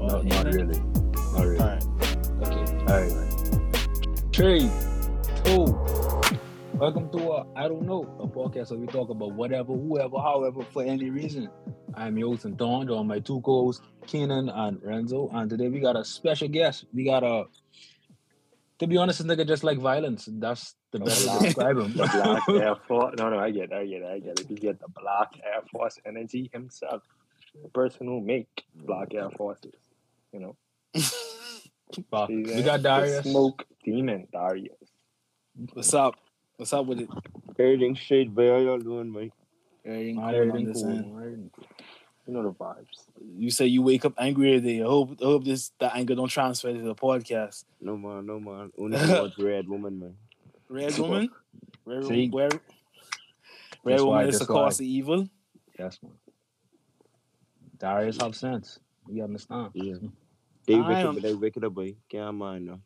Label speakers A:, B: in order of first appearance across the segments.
A: Oh, no, not really. Not really.
B: All right. Okay.
A: All right. Three. Welcome to a, I don't know, a podcast where we talk about whatever, whoever, however, for any reason. I'm your host and Don, on my two co-hosts, Keenan and Renzo. And today we got a special guest. We got a, to be honest, this nigga just like violence. That's the best way to describe him.
C: The Black Air Force. No, no, I get it. I get it. I get it. You get the Black Air Force energy himself. The person who make Black Air Forces. You know?
A: But
C: He's,
A: we got
C: the
A: Darius.
C: Smoke Demon Darius.
B: What's up? What's up with it?
D: Everything straight, but how y'all doing, mate?
B: Everything cool
A: everything cool. everything cool.
C: You know the vibes.
B: You say you wake up angry today. I hope I hope this that anger don't transfer to the podcast.
D: No man, no man. Only towards red woman, man.
B: Red woman, red,
A: See?
B: where, red
A: That's why-
B: woman is the cause of evil.
A: Yes, man. Darius have sense. You understand?
D: Yeah. They
B: I
D: wicked,
B: am-
D: but they wicked up, boy. Can't mind now.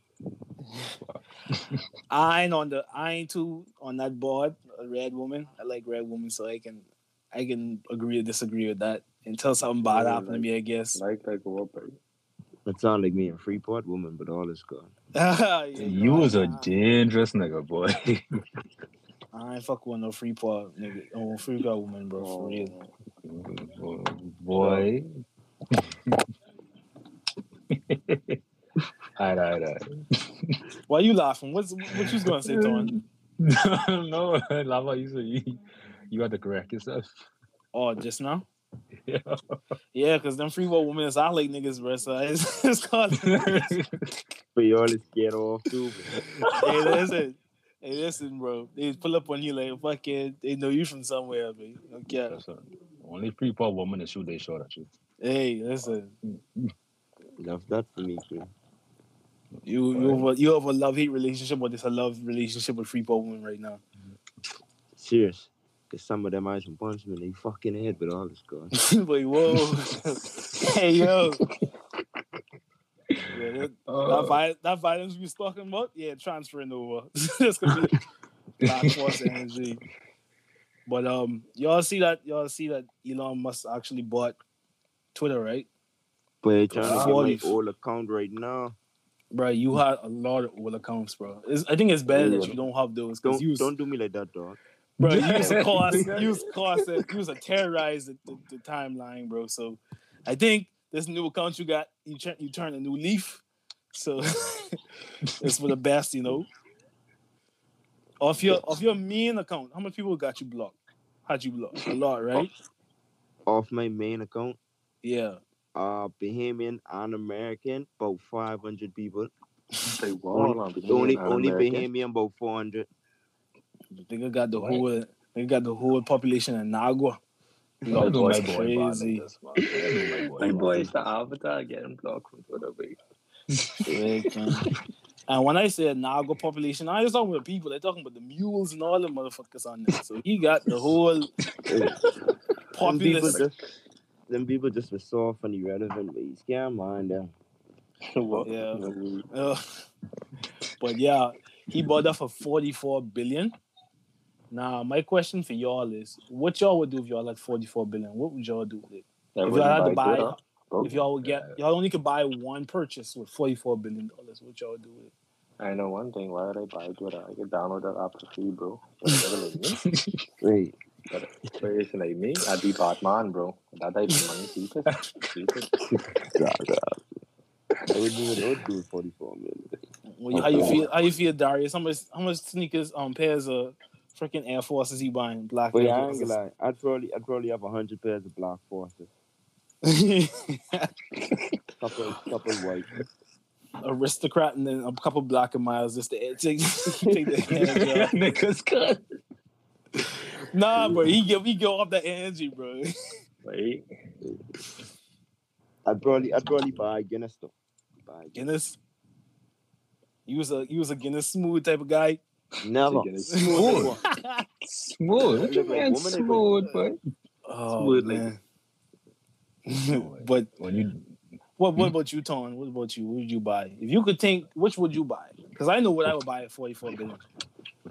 B: I ain't on the I ain't too on that board. A red woman. I like red woman, so I can I can agree or disagree with that until something bad
C: Yeah,
B: happened to me. I guess.
C: Like that go up, baby.
D: It sound like me and Freeport woman, but all is gone.
B: Yeah,
A: You
B: no,
A: was a dangerous nigga, boy.
B: I ain't fuck with no Freeport nigga. Oh, free girl woman, bro. For real. Oh.
A: boy. alright, alright, alright.
B: Why you laughing? What's what you was gonna say, Ton?
A: no, Lava, you said you, you got to correct yourself.
B: Oh, just now?
A: Yeah.
B: Yeah, because them free world women is I like niggas, bro. So it's, it's called. hey,
D: But y'all is get off too. man.
B: listen. Hey, listen, bro. They pull up on you like fuck it. They know you from somewhere, man. Okay.
A: That's. Only Freeport woman that shoot they shot at you.
B: Hey, listen. Mm-hmm.
D: Love that for me, too.
B: You you have a, you have a love hate relationship, or this a love relationship with Freeport women right now?
D: Serious. Cause some of them eyes some punch me in the fucking head, but all is gone.
B: Wait, whoa. hey, yo. Yeah, that, that, vi- that violence we was talking about, yeah, transferring over. That's gonna be Black Force energy. But um, y'all see that y'all see that Elon Musk actually bought Twitter, right?
D: But they trying to
B: Forty.
D: get my old account right now.
B: Bro, you mm. had a lot of old accounts, bro. It's, I think it's better that you don't have those
D: Don't
B: was,
D: don't do me like that, dog.
B: bro, you used to cause you cause you used to terrorize the, the, the timeline, bro. So I think this new account you got, you turn you turn a new leaf. So it's for the best, you know. Off your off your main account, how many people got you blocked? Had you blocked? A lot, right?
D: Off my main account,
B: Yeah.
D: Uh, Bahamian and American, about 500 people.
C: Say, well,
D: Only-
C: I'm
D: Only only Bahamian, about 400.
B: They got the
A: What?
B: whole they got the whole population in Nagua.
A: Don't do my boy
B: Crazy.
A: bad like this, man. Don't do my
C: My
A: boy
C: boy is the avatar getting blocked from Twitter, baby.
B: Right, man. and when I say Nago population, I ain't talking about people. They're talking about the mules and all the motherfuckers on there. So he got the whole
D: Them people
B: populace.
D: just, them people just were soft and irrelevant, but you can't mind them.
C: What?
B: Yeah. Uh, but yeah, he bought that for 44 billion. Now, my question for y'all is what y'all would do if y'all had 44 billion? What would y'all do with it?
C: Yeah,
B: If y'all had to buy,
C: Twitter, bro,
B: if y'all would get, y'all only could buy one purchase with 44 billion dollars, what y'all would do with it?
C: I know one thing. Why would I buy Twitter? I could download that app for free, bro. But it's like me.
D: Wait,
C: But but it's like me. I'd be Batman, bro. That type of money, keep it. Keep it.
D: God, God. I would do it, I would do it 44 million.
B: Well, how you feel? How you feel, Darius? How much? How much sneakers, um, pairs of freaking Air Forces he buying? Black
D: But
B: Air
D: yeah, I ain't gonna lie. I'd probably, I'd probably have 100 pairs of Black Forces. Couple, couple white.
B: Aristocrat and then a couple black and miles just to take, take the energy off.
A: Niggas cut.
B: Nah, bro, he give he give off that energy, bro.
C: Wait.
D: I'd probably, I'd probably buy Guinness though. Buy Guinness.
B: Guinness. You was a he was a Guinness smooth type of guy.
D: Never.
C: Guinness.
A: Smooth. Smooth. What you
D: Look like
A: mean smooth, boy?
B: Oh
C: Smooth
B: man. but
A: when you
B: what what
A: Hmm?
B: about you, Ton? What about you? What would you buy? If you could think, which would you buy? Because I know what I would buy at 44 billion.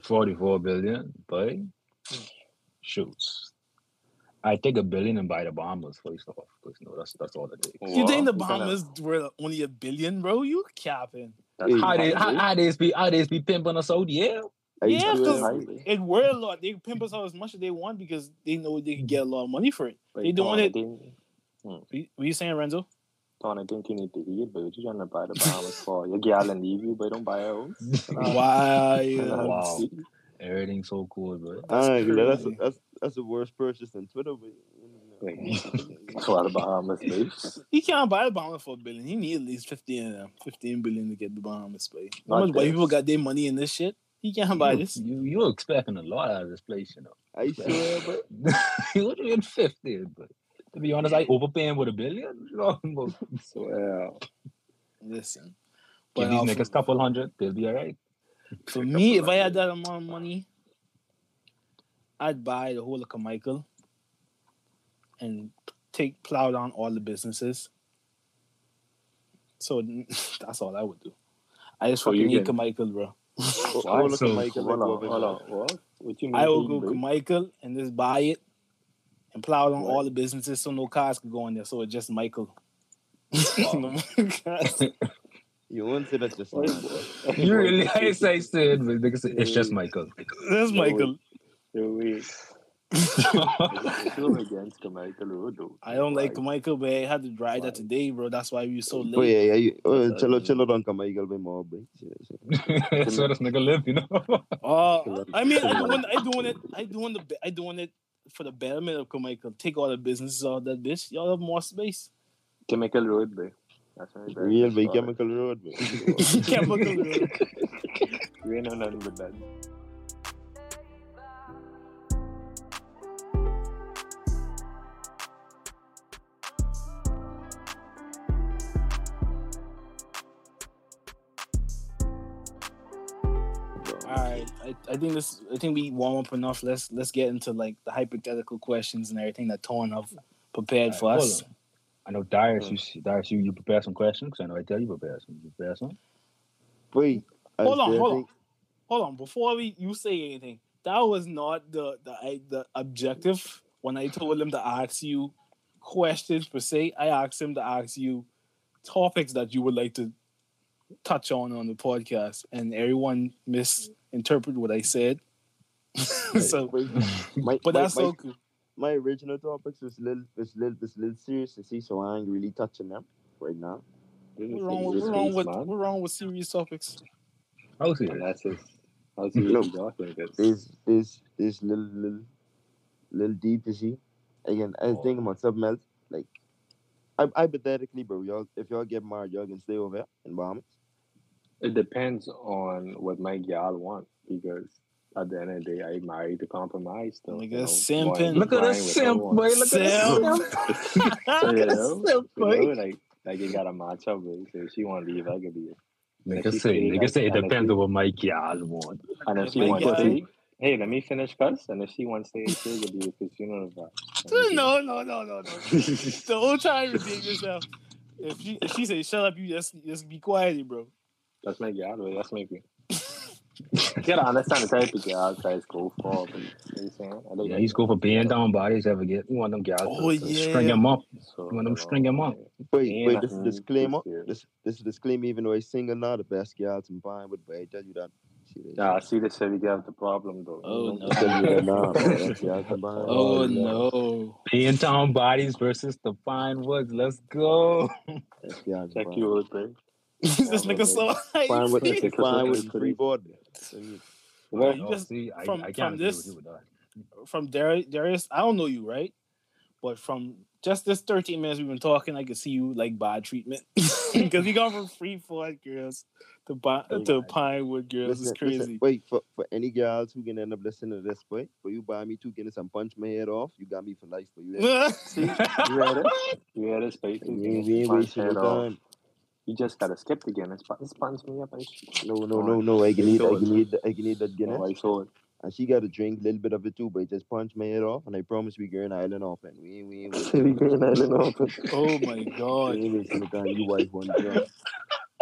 A: 44 billion, but shoots. I take a billion and buy the Bahamas first off. Because no, that's that's all it is.
B: You think the
C: What?
B: Bahamas were only a billion, bro? You capping.
C: That's
A: How they how,
C: highly-
A: how they be how they be pimping us out? Yeah.
B: Yeah, because it were a lot. They pimp us out as much as they want because they know they can get a lot of money for it.
C: But
B: They doing
C: Don, I
B: it-
C: think- hmm.
B: What what you saying, Renzo?
C: Don, I think you need to hear, but you're trying to buy the Bahamas for your gal and leave you, but don't buy a house.
B: Wow.
A: Wow. Everything's so cool, but
D: that's,
B: crazy.
D: that's that's the worst purchase on Twitter. But,
C: Like, that's why the Bahamas lives.
B: He can't buy the Bahamas for a billion. He need at least 15 of them, 15 billion to get the Bahamas play. How much white people got their money in this shit? He can't buy
A: you,
B: this.
A: You you're expecting a lot out of this place, you know.
D: Are you sure? But
A: what do you mean 50? But to be honest, I overpaying with a billion. You know, but
C: So, yeah.
B: Listen.
A: give
B: But
A: these
B: uh,
A: niggas
B: for,
A: couple hundred, they'll be all right.
B: For me, if I had that amount of money, I'd buy the whole of Carmichael and take plow down all the businesses. So that's all I would do. I just
C: So
B: fucking
C: you
B: need
C: get-
B: Carmichael, bro.
D: all of
A: So,
D: Jamaica,
C: Hold on, hold on. What? What you mean?
B: I will
C: he
B: go
C: big?
B: Carmichael and just buy it and plow down
C: What?
B: all the businesses so no cars could go in there. So it's just Michael. No cars.
D: You won't say that just
C: Wait,
A: you really I say said, but niggas say it's just Michael.
B: That's Michael.
C: Wait. If you're against Jamaica, Road.
B: I don't like Michael, but I had to drive that today, bro. That's why we were so
D: But
B: Oh,
D: yeah, yeah, you, oh,
C: That's
D: chill out,
C: ugly.
D: chill out on Jamaica, be more, boy.
A: That's where this nigga live, you know.
B: Uh, I mean, I doing, I doing it, I doing the, I doing it for the betterment of Carmichael. Take all the businesses out of that bitch. Y'all have more space.
C: Chemical Road, boy. That's my bad.
D: Real big
C: Sorry.
D: chemical road, boy.
B: Chemical Road.
C: We ain't know nothing but that.
B: All right, I, I think this. I think we warm up enough. Let's let's get into like the hypothetical questions and everything that Torn have prepared for us.
A: on. I know Darius, you Darius, you, you prepare some questions because I know I tell you prepare some. You prepare some.
D: Wait,
B: Hold on, hold on, hold on. Before we you say anything, that was not the the the objective when I told him to ask you questions per se. I asked him to ask you topics that you would like to touch on on the podcast, and everyone misinterpreted what I said. so,
D: Boy, my,
B: but
D: my-
B: that's
D: my,
B: so cool.
D: My original topics was little, was little, was little serious to see, so I ain't really touching them right now.
B: What's wrong, with, what's wrong with what's wrong with serious topics?
A: How serious?
C: And that's just, how serious
D: No.
C: you talking? 'cause
D: There's, there's, there's little, little, little deep, you see. Again, I was
A: Oh.
D: thinking about something else. Like, hy- hypothetically, bro, y'all, if y'all get married, y'all can stay over here in Bahamas.
C: It depends on what my gal want because at the end of the day, I married to compromise. Though,
B: Nigga,
C: you know,
B: simping.
A: Look at
C: going
A: this simp, boy. Look at this
B: Simp.
A: simp.
C: So, you
A: Look at this
C: know,
A: simp,
C: you
A: boy.
C: know, like, like you got to match up with. So if she want to leave, I could be.
A: Nigga
C: If she
A: say,
C: say,
A: nigga say it depends on what my gal want.
C: And if
B: If
C: she
B: my
C: wants to
B: gal-
C: hey, let me finish cuss. And if she wants to stay, she'll be because you know the vibe.
B: no, no, no, no, no. Don't try to redeem yourself. If she if she say shut up, you just just be quiet, bro.
C: That's my gal. boy. That's my queen. You gotta understand the type of gal guys go for. But, you know what I'm saying?
A: Yeah, he's go for Bain Town bodies ever get. You want them gals
B: Oh,
A: to, to
B: yeah.
A: string him up.
C: So,
A: You want them string him up.
D: Uh, wait,
C: Ain't
D: wait, this is
C: nothing mm, disclaimer.
D: This, this is disclaimer, even though I single now, the best girls in Bahamas, but I tell you that. shit ain't
C: Yeah, I see this shit. We have the problem though.
B: Oh,
C: You know?
B: no.
D: I tell you that now, bro. Best girls in Bahamas.
B: Oh no.
A: Being town bodies versus the Pinewoods. Let's go.
D: Best
C: Check you out, bro.
B: This nigga so
D: Fine with,
C: It's
D: fine with
C: okay.
D: Freeport.
B: Well, you just-
A: see, I,
B: from-
A: I
B: from
A: can't agree
B: this-
A: with that.
B: from Darius, Darius, I don't know you, right? But from just this 13 minutes we've been talking, I can see you like bad treatment. Because you gone from Freeport girls to, Bi-
A: Hey,
B: to. Pinewood girls.
D: Listen,
B: it's crazy.
D: listen, wait, for, for any girls who can end up listening to this, boy, for you buy me two Guinness and punch my head off, you got me for life. For you,
C: See, you had it. You had it, space.
D: we ain't, we ain't wasting no time.
C: You just gotta skip the Guinness. Punch, punch me up.
D: No, no, oh, no, no. I can need, oh,
C: I
D: can need, I can need that
C: you
D: Guinness.
C: know, I saw it.
D: and she got to drink a little bit of it too, but it just punched my head off, and I promise we Grand Island off, and we we we ain't
C: City Grand Island open.
B: Oh my god,
D: ain't wasting the time. You wife one drunk.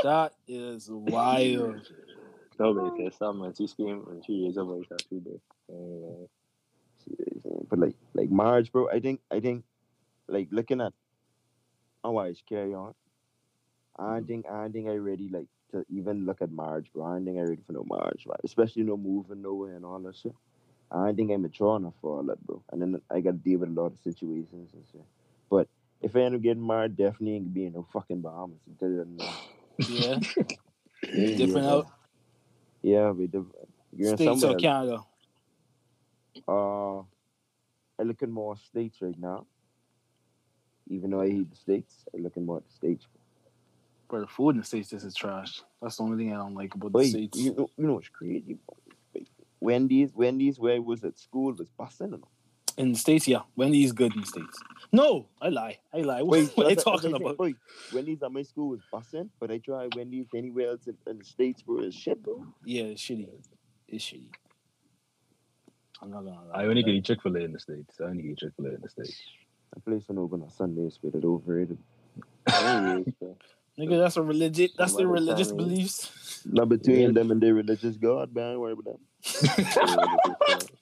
B: that is wild.
C: Nobody says something when she scream when she is over her too big.
D: See what I'm saying? But like like marriage, bro. I think I think like looking at how I should carry on. I don't think I don't think I ready like to even look at marriage, bro. I don't think I ready for no marriage, right? Especially no moving nowhere and all that shit. I don't think I'm mature enough for all that, bro. And then I gotta deal with a lot of situations and shit. But if I end up getting married, definitely ain't be in no fucking Bahamas. I'm telling you that.
B: Yeah, different
D: yeah,
B: out
D: Yeah, we different. You're in
B: states
D: somewhere
B: or Canada.
D: Uh, I look at more states right now. Even though I hate the states, I look at more at the states.
B: But the food in the states this is trash. That's the only thing I don't like about the states.
D: you know, you know what's crazy? Wendy's, Wendy's, where I was at school was busting. and all.
B: In the states, yeah, Wendy's good in the states. No, I lie. I lie. What,
D: Wait,
B: what are you
D: that's- that's
B: talking
D: what I'm saying.
B: about?
D: Wait, Wendy's at my school was busting, but I tried Wendy's anywhere else in, in the states, bro. It's shit, bro.
B: Yeah, it's shitty. It's shitty. I'm not gonna lie.
A: I only get eat Chick Fil A in the states. I only get Chick Fil A in the states.
D: That place don't open on Sundays, but it overrated.
C: anyways, so,
B: Nigga, that's a religious. That's the
C: Somebody
B: religious
C: tell
B: beliefs.
D: Not between
A: Yeah.
D: them and their religious God, man. Don't worry about them.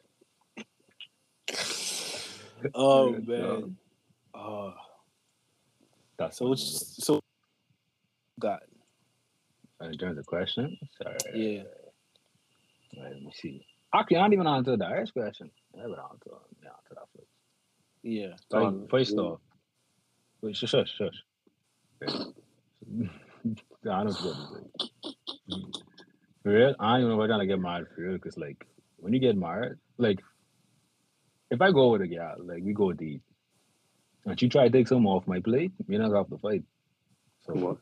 B: Oh
A: Yeah,
B: man. Oh,
A: That's
B: so
A: what
B: which so God.
A: in terms of questions. Sorry.
B: yeah.
A: Right, let me see. Actually, I don't even answer the Irish question. I haven't answered, yeah, answer that first.
B: Yeah.
A: Like,
C: Um,
A: first off, wait, shush, shush, shush. I don't know what to. For real, I don't even know if I'm trying to get married for real, because like when you get married, like if I go with a girl, like we go deep, and she try to take some off my plate, me not have to fight. So
C: What?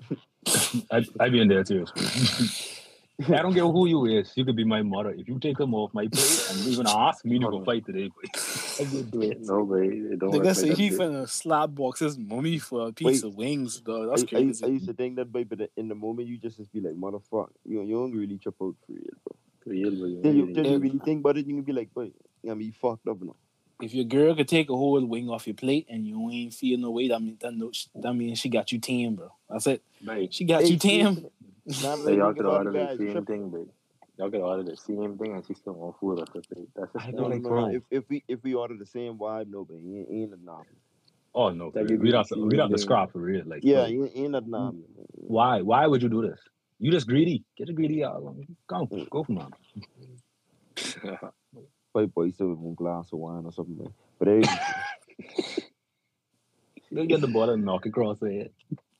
A: I I be in there too. I don't care who you is. You could be my mother. If you take them off my plate and even ask me to go fight today, I get do it.
C: Nobody, they don't.
B: Nigga
C: work
B: say
C: like
B: he
C: that.
B: finna slap box his mummy for a piece of wings, dog. That's
D: I, I,
B: crazy.
D: I used to think that, but but in the moment you just just be like, motherfucker, you you don't really chop out for real, bro.
C: Real, but you
D: Till you,
C: really-
D: you really think about it, you can be like, boy, I mean, you fucked up now.
B: if your girl could take a whole wing off your plate and you ain't feel no way, that mean that, no, that means she got you tame, bro. That's it.
C: Right.
B: She got
D: Hey,
B: you tame.
D: Not like
C: y'all
D: think
C: could
D: about
C: order
D: it,
C: the same
D: Trip-
C: thing, but y'all could order the same thing and she still want food off her plate. That's
A: I
C: just
D: No,
A: don't
D: no,
A: like
D: no,
A: bro.
D: If, if we if we order the same vibe, no, but ain't, ain't a nom.
A: Oh no,
C: That
A: for
C: give
A: we don't
C: the
A: we'd have to
C: feeling.
A: scrap for real. Like
D: Yeah,
A: bro,
D: ain't, ain't a nom.
A: why why would you do this? You just greedy. Get the greedy out. Go mm. go for mom.
D: Boy, boy, still with one glass of wine or something. Man. But hey,
A: They'll get the bottle and knock across the head.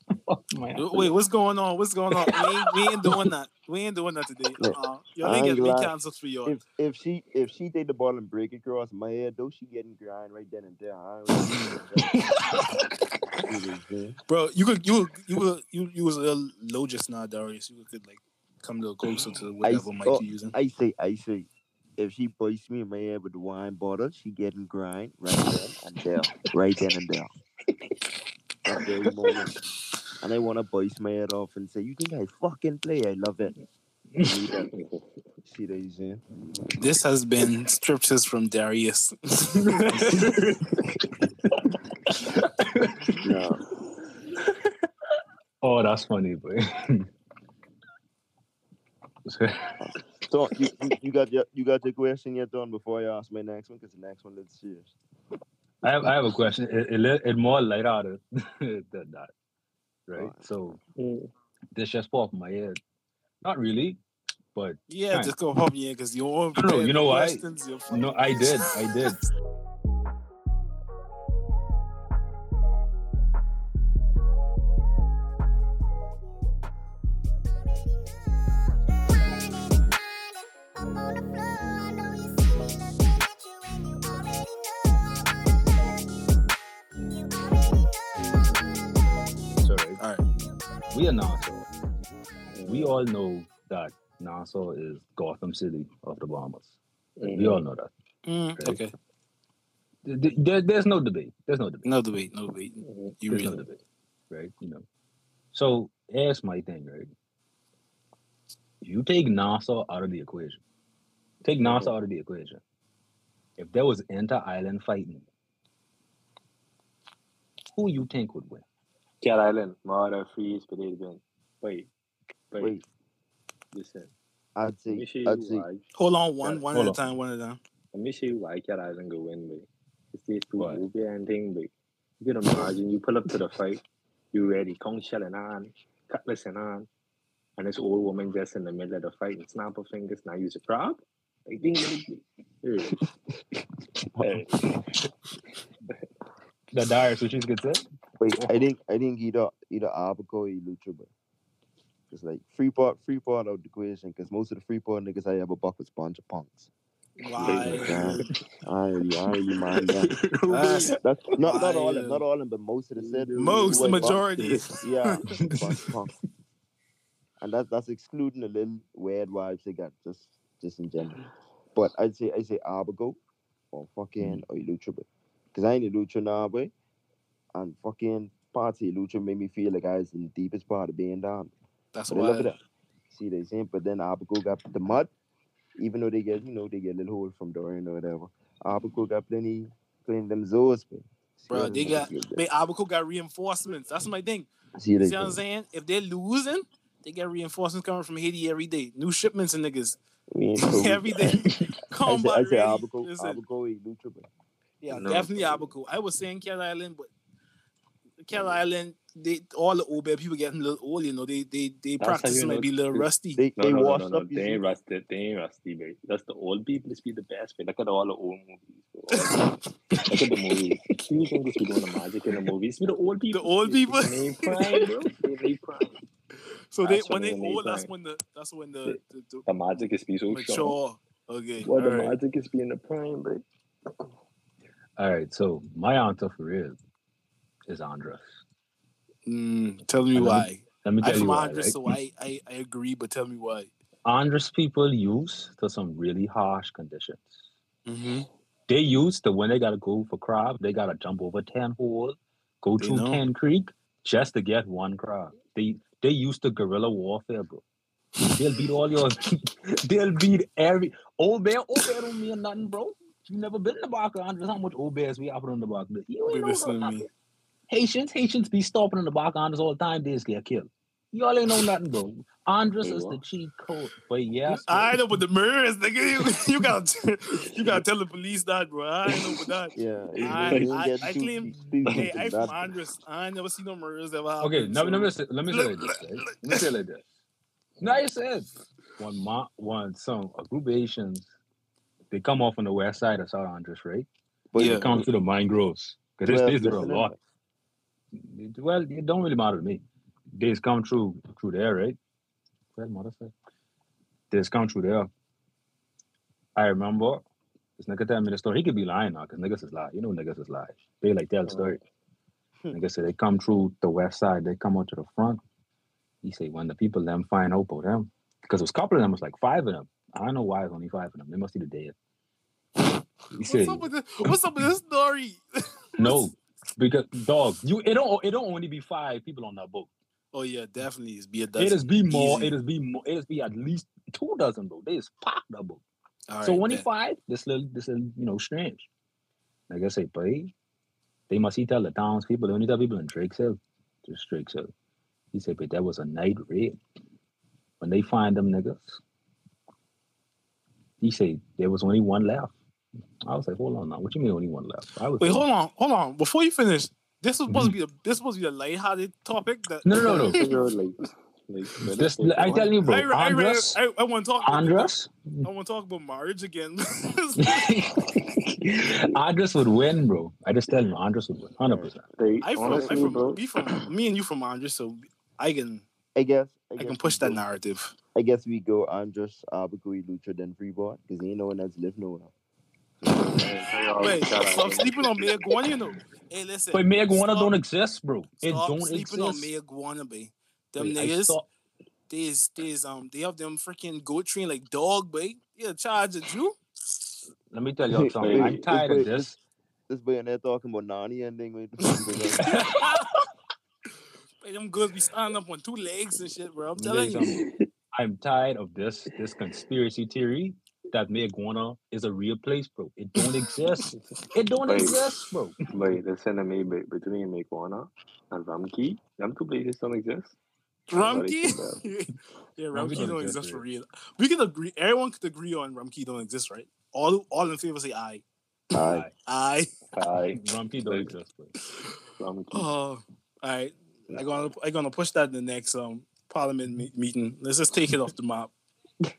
A: Fuck.
B: Wait, what's going on? What's going on? We ain't, we ain't doing that. We ain't doing that today. Uh, y'all ain't
D: ain't
B: get me cancelled for y'all.
D: if if she if she take the ball and break it across my head, though, she getting grind right then and there. I
B: Bro, you could you you were you you was a little low just now, Darius. You could like come a little closer to whatever mic
D: oh,
B: you're using.
D: I say, I say, if she bites me in my head with the wine bottle, she getting grind right then and there, right then and there. That very moment. And I want to bite my head off and say, "You think I fucking play? I love it." See that? See that you saying?
B: This has been scriptures from Darius.
D: No.
A: Oh, that's funny, boy.
D: So you, you, you got your you got your question yet done before I ask my next one because the next one is serious.
A: I have I have a question. It, it, li- it more lighthearted than that, right? So
C: Mm.
A: this just popped in my head. Not really, but
B: yeah,
A: Fine.
B: just go pop me in because you won't
A: No, you know why?
B: questions.
A: No, I did, I did. We are Nassau. We all know that Nassau is Gotham City of the Bahamas. We all mm-hmm. know that.
B: Mm,
A: Right.
B: okay.
A: Th- th- There, there's no debate. There's no debate.
B: No debate. No debate. Mm-hmm. You
A: There's
B: real.
A: no debate, right? You know. So here's my thing, right? You take Nassau out of the equation. Take Nassau mm-hmm. out of the equation. If there was inter-island fighting, who you think would win?
C: Cat Island, Marta, Freeze, but they've been. Wait, wait,
D: Wait,
C: listen.
D: I'd
C: Let
D: say,
C: you
D: I'd say.
B: Hold on, one one
A: hold
B: at a time, one at a time.
C: Let me show you why Cat Island go win, but it's these two
A: Why?
C: movie and thing, but you can imagine you pull up to the fight, you ready, conch shelling on, cutlass and on, and this old woman just in the middle of the fight and snap her fingers, now use a prop. Like, ding, ding, ding. Hey. Hey.
A: The dire, so she's good set.
D: Wait, I think, I think either, either Abaco or Lucha, but it's like Freeport, Freeport out of the equation, because most of the Freeport niggas I ever buck was bunch of punks.
B: Why?
D: Yeah. I ain't really, I ain't mind that.
B: That's
D: That's not, not all of them, not all of them, but most of the set.
B: most, the majority.
D: Yeah, bunch punks. And that's that's excluding the little weird vibes they got, just just in general. But I'd say I say Abaco or fucking or Lucha, because I ain't a Lucha now, boy. And fucking party Lucha made me feel like I was in the deepest part of Bain Town.
B: That's
D: But I love
B: why.
D: it. See they saying, but then Abaco got the mud, even though they get you know they get a little hole from Dorian or whatever. Abaco got plenty, plenty them zoos, but.
B: Bro, they got- But Abaco got reinforcements. That's my thing.
D: See
B: You
D: they
B: see what I'm saying? If they're losing, they get reinforcements coming from Haiti every day. New shipments and niggas.
D: We ain't cool.
B: every day.
D: I say,
B: Combat
D: I say
B: ready.
D: Abaco,
B: Listen,
D: Abaco, Lucha, but.
B: yeah,
C: No.
B: definitely Abaco. I was saying Cat Island, but Cat Island, they all the old bad people getting a little old, you know. They they they
C: That's
B: practice
C: you
B: might
C: know
B: be a little rusty.
D: They
C: No,
D: they
C: no, no,
D: washed
C: no, no.
D: up. you
C: They ain't rusted. They ain't rusty, babe. That's the old people. This be the best, babe. Look at all the old movies. bro. Look at the movies. You think this be doing the magic in the movies? Be the old people.
B: The
C: old
B: people?
C: They prime, bro. They prime.
B: so they when
C: when
B: they
C: they
B: old, that's when the that's when the,
C: The-
B: the, the
C: The magic is be so strong.
B: mature. Okay.
C: Well, the
B: alright.
C: magic is being the prime, babe.
A: All right, so my answer for real is Andros.
B: Mm, tell me
A: And let me-
B: why.
A: Let me
B: I'm
A: tell you
B: from
A: why. Right?
B: so I, I I agree, but tell me why.
A: Andros people use to some really harsh conditions.
B: Mm-hmm.
A: They used to when they gotta go for crab, they gotta jump over ten hole, go through ten creek just to get one crab. They they used to guerrilla warfare, bro. They'll beat all your they'll beat every old bear, old bear don't mean nothing, bro. You never been in the of Andros, how much old bears we have on the back? You ain't
B: listening to
A: nothing.
B: me.
A: Haitians, Haitians be stopping in the back of Andros all the time, they just get killed. Y'all ain't know nothing, bro.
C: Andros
A: is the
C: what?
A: cheat code. But yes, bro.
B: I know, but the murders, nigga, you, you gotta you gotta tell the police that, bro. I know about that.
D: Yeah, you
B: I- I- I claim-
D: deep- deep
B: Hey,
D: into
B: I
D: that.
B: from Andros. I never seen no murders ever happen.
A: Okay, let, me- let me say, let me say like this. Right? Let me say like this. Now you said one ma- one some a group of Asians, they come off on the west side of South Andros, right?
D: But
B: Yeah.
A: They come to the mangroves because
D: well,
A: this this is a lot. Well, it don't really matter to me. Just come through through there, right? Well, mother said. They just come through there. I remember this nigga tell me the story. He could be lying now because niggas is lie. You know niggas is lie. They like tell the story.
D: Hmm.
A: Nigga said they come through the west side. They come out to the front. He say when the people them find hope of them because it was a couple of them. It was like five of them. I don't know why it's only five of them. They must be the dead. He
B: What's
A: said
B: up with this? What's up with this story?
A: no because dog you it don't it don't only be five people on that boat.
B: Oh yeah, definitely. It's be a
A: It
B: dozen.
A: is be more.
B: Easy.
A: It is be more. It is be at least two dozen, bro. They is packed that boat.
B: All
A: so
B: right,
A: only
B: bet.
A: five. This little, this little, you know, strange. Like I say, boy, they must he tell the townspeople. They only tell people in Drake's Hill, just Drake's Hill. He said, but that was a night raid. When they find them niggas, he said there was only one left. I was like, hold on now. What you mean only one left? I was
B: Wait, hold on, hold on. Before you finish, this was supposed to be mm-hmm. a this was supposed to be a lighthearted topic. That
A: No, no, no, no.
C: Bro, like, like,
A: This, I tell you, bro.
B: I, I,
A: Andros,
B: I, I, want to talk. About,
A: Andros,
B: I want to talk about marriage again.
A: Andros would win, bro. I just tell you, Andros would win, hundred percent.
B: I from, I from,
C: bro.
B: we from, me and you from Andros, so I can,
D: I guess. I,
B: I
D: guess
B: can push that
D: go-
B: narrative.
D: I guess we go Andros, Abaco, Lucha, then Freeport, because ain't no one else live nowhere.
B: Wait, stop sleeping on Mayaguana, you know. Hey, listen.
A: But Mayaguana
B: stop-
A: don't exist, bro. It
B: Stop
A: don't
B: sleeping on
A: exist.
B: Mayaguana, babe. Them
A: Wait,
B: niggas,
A: saw-
B: there's, there's, um, they have them freaking goat train like dog, babe. Yeah, charge of you.
A: Let me tell y'all something. I'm tired
D: wait,
A: of this.
D: This boy in there talking about Nani ending. Wait, the fuck is that?
B: Hey, them girls be standing up on two legs and shit, bro. I'm
A: me
B: telling
A: you
B: you.
A: I'm tired of this this conspiracy theory that Mayaguana is a real place, bro. It don't exist. It don't
C: Wait.
A: exist, bro.
C: Wait, listen to me. Between Mayaguana and Rum Cay, them two places don't exist.
B: Rum
C: Cay?
B: Yeah,
A: Rum Cay
B: Rumkey
A: don't
B: don't
A: exist,
B: exist for real. We can agree. Everyone could agree on Rum Cay don't exist, right? All all in favor say aye.
D: Aye.
B: Aye.
C: Aye,
A: Rum Cay don't exist, bro.
B: Oh, all right. I'm gonna I'm gonna push that in the next um parliament me- meeting. Let's just take it off the map.
A: Yeah.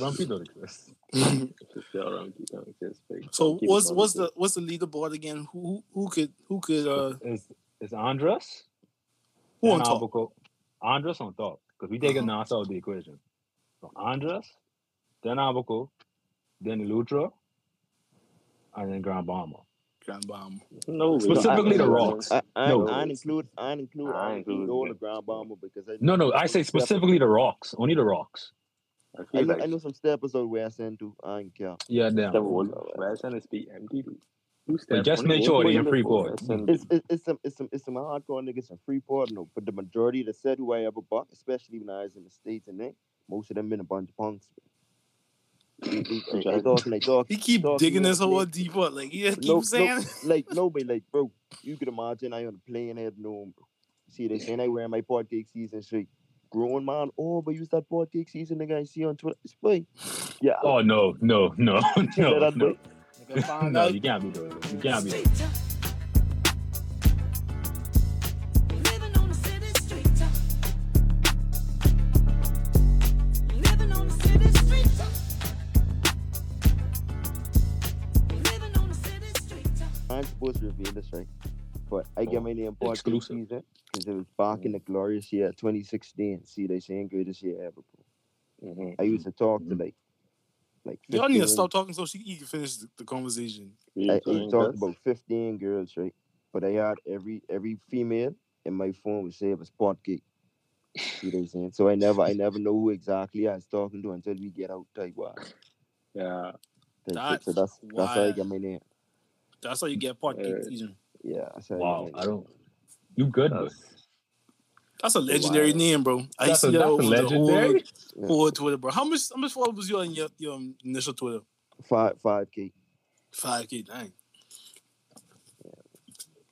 A: Rum Cay don't exist.
C: Still don't exist.
B: So
C: Rum
B: Cay
C: what's
B: what's the what's the leaderboard again? Who who, who could who could uh
A: It's, it's Andros.
B: who on top?
A: Abaco. Andros on top. Because we taking Nassau out of the equation. So Andros, then Abaco, then Eleuthera, and then Grand Bahama.
B: Grand Bahama.
C: No, we-
A: Specifically the
C: I-
A: rocks.
D: I, I,
A: No.
D: I include I include
C: I
D: I include
C: include
D: all the Grand Bahama because I
A: No, no, I say specifically the rocks. Only the rocks.
C: I
D: I
C: feel
D: know,
C: like
D: I know some steppers out where I send to. Uh, I ain't care.
A: Yeah, damn.
C: the uh, whole West End is be empty.
A: But just make sure they
C: was
A: in Freeport.
C: for West End?
D: It's, it's, it's some it's some it's some hardcore niggas from Freeport, no, but the majority of the set who I ever bought, especially when I was in the states and then most of them been a bunch of punks. They, they, they, they like talk,
B: He keep
D: talking
B: digging this whole
D: they-
B: deeper. Like he just keep
D: no,
B: saying.
D: no, like nobody like bro. You could imagine I on the plane head no. See they saying I wear my pot cake season straight. Grown man, oh, but use that pot cake season nigga I see on Twitter. It's boy. Yeah,
A: Oh no, no, no, no,
D: that
A: no.
D: boy.
A: No, you can't be doing it. You can't be doing it.
E: Living on the city street. Living on the city street. Living on the city street.
D: I'm supposed to reveal this right, but I get my name pot cake season because it was back in the glorious year 2016. See they saying greatest year ever. Bro.
C: Mhm.
D: I used to talk to
A: Mhm.
D: like like
B: Y'all need to stop talking so she he can finish the, the conversation.
C: We
D: I, I talked about 15 girls, right? But I had every every female in my phone would say it was pot cake. See what I'm saying? So I never I never know who exactly I was talking to until we get out type wise.
C: Yeah,
D: Type shit. So
B: That's
D: that's that's how I get my name.
B: That's how you get part cake season.
D: Yeah, that's how
A: Wow,
D: I get my
A: I
D: name.
A: don't. You good, but
C: that's
B: That's a legendary
C: Wow.
B: name, bro. I
A: that's
B: see
A: a, that's a legendary.
B: whole, whole Twitter, bro. How much how much followers was you on your, your initial Twitter?
D: Five five K.
B: Five K nine.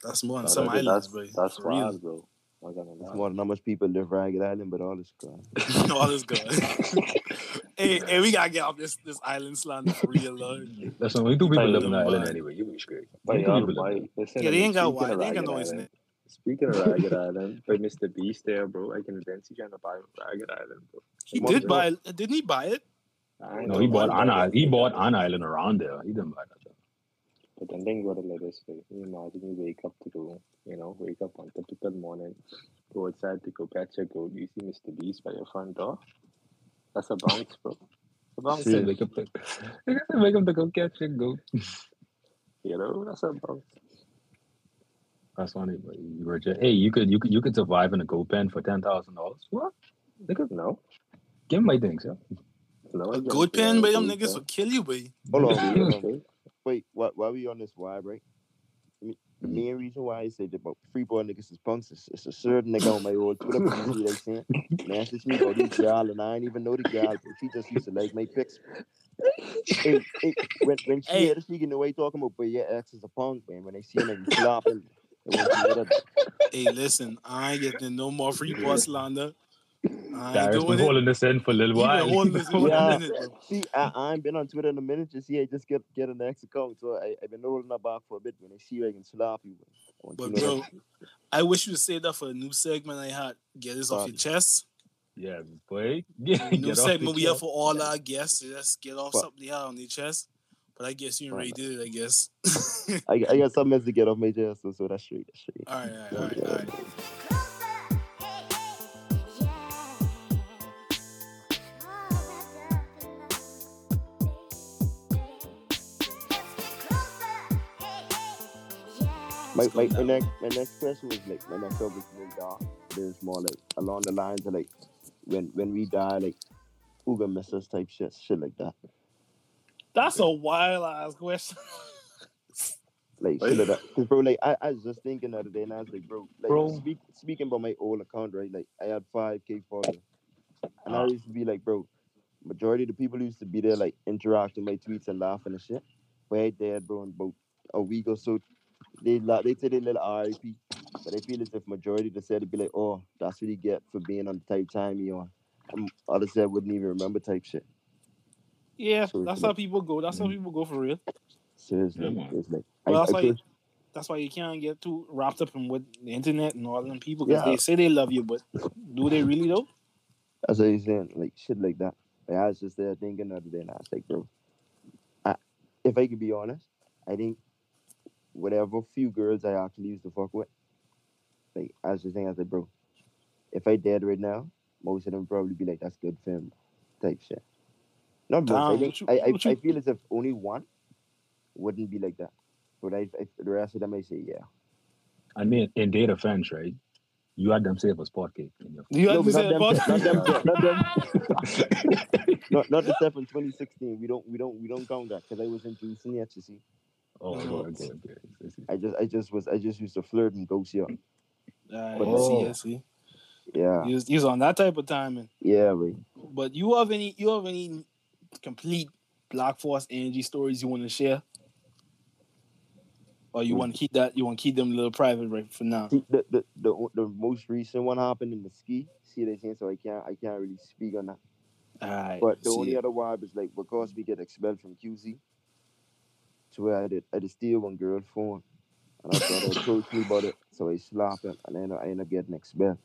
B: That's more than
C: that's
B: some
C: that's,
B: islands, bro.
C: that's
B: For real.
C: bro. I'm
D: That's more than how much people live Ragged Island, but all this crap.
B: All is good. hey, hey, we gotta get off this this island slander for real, Lord.
A: That's only two people
C: But-
A: live in the island anyway. You be straight.
C: But
A: two
C: y'all,
A: people live
C: listen
B: Yeah, they ain't got
C: Speaking
B: why. They ain't got no
C: Island- Speaking of Ragged Island, by Mr. Beast there, bro, I convinced you trying to buy Ragged Island, bro.
B: He
D: Come on,
B: did
D: bro.
B: buy. Didn't he buy it?
C: I ain't
A: No,
C: know
A: he bought an island. He bought an island around there. He didn't buy that.
C: But then think about it like this way. You imagine you wake up to go, you know, wake up on typical morning, go outside to go pet your goat, you see Mr. Beast by your front door. That's a bounce, bro. It's a bounce.
A: Say, Wake up, to, wake up to go catch your go.
C: You know, that's a bounce.
A: That's funny. But you were just, hey, you could you could you could survive in a gold pen for ten thousand dollars. What? They could
C: No,
A: give him my things, yeah.
C: no.
B: A
C: again,
B: good pen, but them niggas will kill you, boy.
D: Hold on,
C: Yeah,
D: hold Wait, why, why we on this vibe, right? The
A: Mhm.
D: main reason why I said about Freeport niggas is punks is it's a certain nigga on my old Twitter page, you know what I'm saying? Message me about this girl and I ain't even know the girl, but she just used to like my pics. hey, hey, when, when she
B: Hey.
D: had she know way talking about, but your ex is a punk, man. When they see him flopping, and when she hit her-
B: Hey, listen, I ain't getting no more Freeport slander. I ain't
A: Darius been
B: doing
A: holding this in for a little
B: He been
A: while.
B: holding this in for
D: Yeah.
B: a minute, bro.
D: See, I, I ain't been on Twitter in a minute. Just see, I just get get an ex account, so I I've been holding her uh, back for a bit. When they see you, I can slap you. I
B: But
D: to know
B: bro, I wish you to say that for a new segment I had. Get this off your chest.
A: yeah, boy. Get,
B: New
A: get off
B: segment
A: the
B: we have for all our guests. Just get off
D: Fuck.
B: something they had on their chest. But I guess you already did it, I guess.
D: I, I got something else to get off my chest, so, so that's straight. That's straight.
B: all right, all right, all right, all right.
D: My,
B: Let's
D: my, my next my next question was like my next topic was really dark. It is more like along the lines of like when when we die, like who gonna miss us type shit, shit like that.
B: That's a wild ass question.
D: Like shit like that. Cause bro, like I, I was just thinking the other day and I was like, bro, like
A: Bro.
D: Speak, speaking about my old account, right? Like I had five K followers. And I
A: Ah.
D: used to be like, bro, majority of the people used to be there like interacting my tweets and laughing and shit. But I dead, bro, in about a week or so. They like they say they little RIP, but they feel as if majority they said to be like, oh, that's what you get for being on the type time you on. Um, others said wouldn't even remember type shit.
B: Yeah,
D: So
B: that's
D: like-
B: how people go. That's how
A: Mhm.
B: people go for real.
D: Seriously,
A: Yeah, man.
D: it's like
B: Well,
D: I,
B: that's
D: I
B: why
D: think-
B: That's why you can't get too wrapped up in what the internet and all them people because
D: Yeah.
B: they say they love you, but do they really though?
D: That's what he's saying, like shit like that. Like, I was just there thinking the other day, and I was like, bro, I, if I could be honest, I think whatever few girls I actually used to fuck with, like I was just saying, I said, bro, if I dead right now, most of them probably be like, that's good for him, type shit. Not most. I think
B: you-
D: I, I,
B: you-
D: I feel as if only one wouldn't be like that, but I, I the rest of them I say yeah.
A: I mean, in their defense, right? You had them save a spot cake in your
B: You
D: No,
B: have to
D: but
B: say
D: not
B: about
D: them, not them, not them, not, not the stuff in 2016. We don't we don't we don't count that because I wasn't juicing yet. You see,
A: Oh, okay, okay. I see.
D: I just I just was I just used to flirt and go see her.
B: Uh,
D: But-
B: I see, I
A: Oh.
B: see.
D: Yeah,
B: He was, he was on that type of timing.
D: yeah, wait.
B: But you have any you have any complete Black Force energy stories you want to share? Or you
D: Hmm.
B: want to keep that you want to keep them a little private right for now?
D: The, the the the most recent one happened in the ski. See they saying so I can't I can't really speak on that.
B: Alright.
D: But the only
B: it.
D: other vibe is like because we get expelled from QC, to where I did I did steal one girl's phone, and I thought he approached me about it, so I slapped him, and then I ended up getting expelled.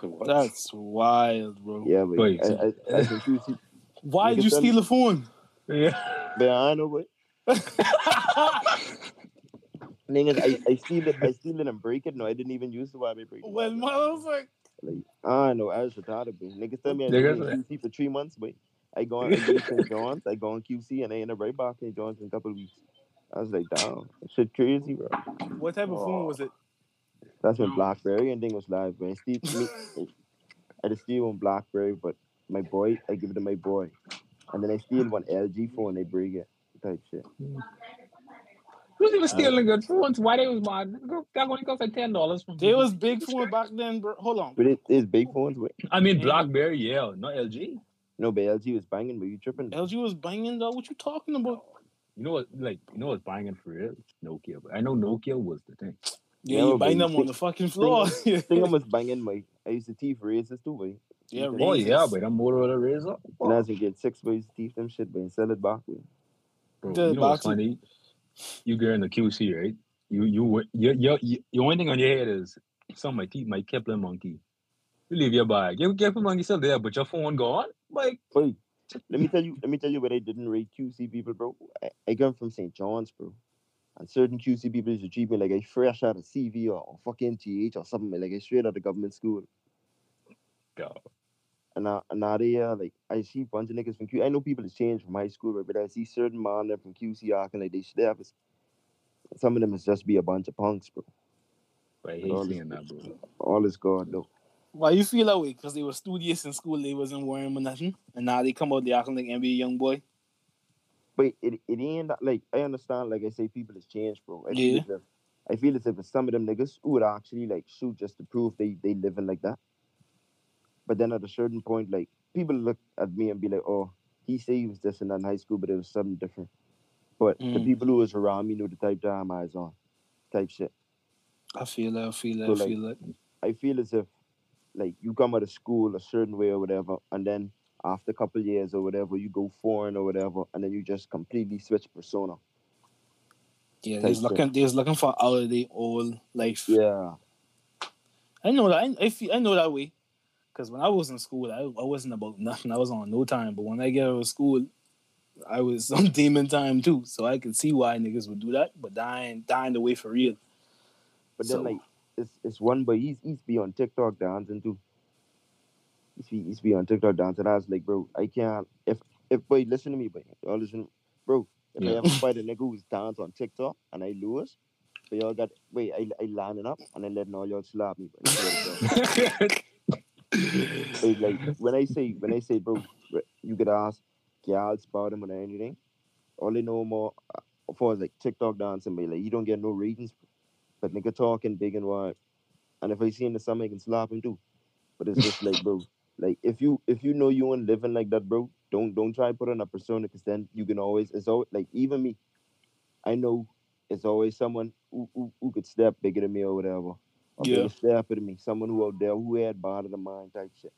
C: So what?
B: That's wild, bro.
D: Yeah, but
A: Wait,
D: I,
A: so-
D: I, I, think QC,
B: Why did you
D: done-
B: steal a phone?
A: Yeah.
D: but I know what. Thing is, I, I steal it, I steal it and break it. No, I didn't even use the why I break it.
B: when my I was like,
D: Like, I know, I was retarded, but niggas tell me I
A: Niggas-
D: was in QC for three months, but I go on I go to St. John's, I go on QC, and I end up right back in John's in a couple of weeks. I was like, damn, shit crazy, bro.
B: what type of phone
D: Oh.
B: was it?
D: That's when BlackBerry and thing was live. When I steal, me, I just steal one BlackBerry, but my boy, I give it to my boy, and then I steal one LG phone, they bring it, type shit. Hmm.
A: Who's even stealing good phones? Why they was mad? That only cost like ten dollars from.
B: They was big phone back then, bro. Hold on.
D: But it is big phones, wait.
A: I mean, BlackBerry, yeah, not LG.
D: No, but LG was banging, but you tripping?
B: LG was banging though. What you talking about?
A: You know what? Like, you know what's buying it for real? Nokia. But I know Nokia was the thing.
B: Yeah,
D: No,
B: you
D: but
B: bang them on the fucking floor.
D: Thing thing I was banging my. I used to teeth razors too, boy.
B: yeah,
A: Oh yeah, but I'm more of Motorola Razr.
D: And I was get six ways to teeth them shit, but sell it back with.
A: Bro,
B: The
A: you know what's funny? You get in the QC, right? You you you you you your only thing on your head is some of my teeth, my Kipling monkey. You leave your bag. Your Kipling monkey still there, but your phone gone. Like
D: Boy, let me tell you, let me tell you what I didn't rate QC people, bro. I, I come from St. John's, bro. And certain QC people used to treat me like I fresh out of CV or, or fucking TH or something, like I straight out of government school.
A: God.
D: And now, and now they uh, like I see a bunch of niggas from Q. I know people has changed from high school, right, but I see certain man there from QC acting like they should have. Some of them is just be a bunch of punks, bro.
A: But I hate
D: All
A: seeing that, bro.
D: All is God, though.
B: Why you feel that way? Because they were studious in school, they wasn't worrying about nothing, and now they come out they acting like NBA YoungBoy.
D: But it, it ain't that, like I understand, like I say, people has changed, bro. I
B: Yeah.
D: feel as if I feel as if it's some of them niggas who would actually like shoot just to prove they they living like that. But then at a certain point, like people look at me and be like, "Oh, he say he was this and that in high school, but it was something different." But the
B: Mm.
D: people who was around me knew the type that I'm eyes on, type shit.
B: I feel it. I feel it.
D: So,
B: I
D: like,
B: feel that.
D: I feel as if like you come out of school a certain way or whatever, and then after a couple years or whatever, you go foreign or whatever, and then you just completely switch persona.
B: Yeah, they're looking. They're looking for out of their old life.
D: Yeah.
B: I know that. I, I feel. I know that way. Because when I was in school, I, I wasn't about nothing. I was on no time. But when I get out of school, I was some demon time too. So I could see why niggas would do that. But dying, dying the way for real.
D: But then
B: So-
D: like it's it's one boy he's he's be on TikTok dancing too. He's be he's be on TikTok dancing. I was like, bro, I can't if if boy listen to me, boy. Y'all listen bro, if I ever fight a nigga who's dance on TikTok and I lose, but y'all got wait, I I lining up and then letting all y'all slap me. But like when I say when I say bro, you could ask gals about him or anything. All they know more uh, for is like TikTok dancing, but like you don't get no ratings. But nigga talking big and wide. And if I see him in the summer, I can slap him too. But it's just like, bro, like if you if you know you ain't living like that, bro, don't don't try to put on a persona because then you can always it's always like even me, I know it's always someone who who, who could step bigger than me or whatever. Or
B: Yeah.
D: step than me, someone who out there who had body of the mind type shit.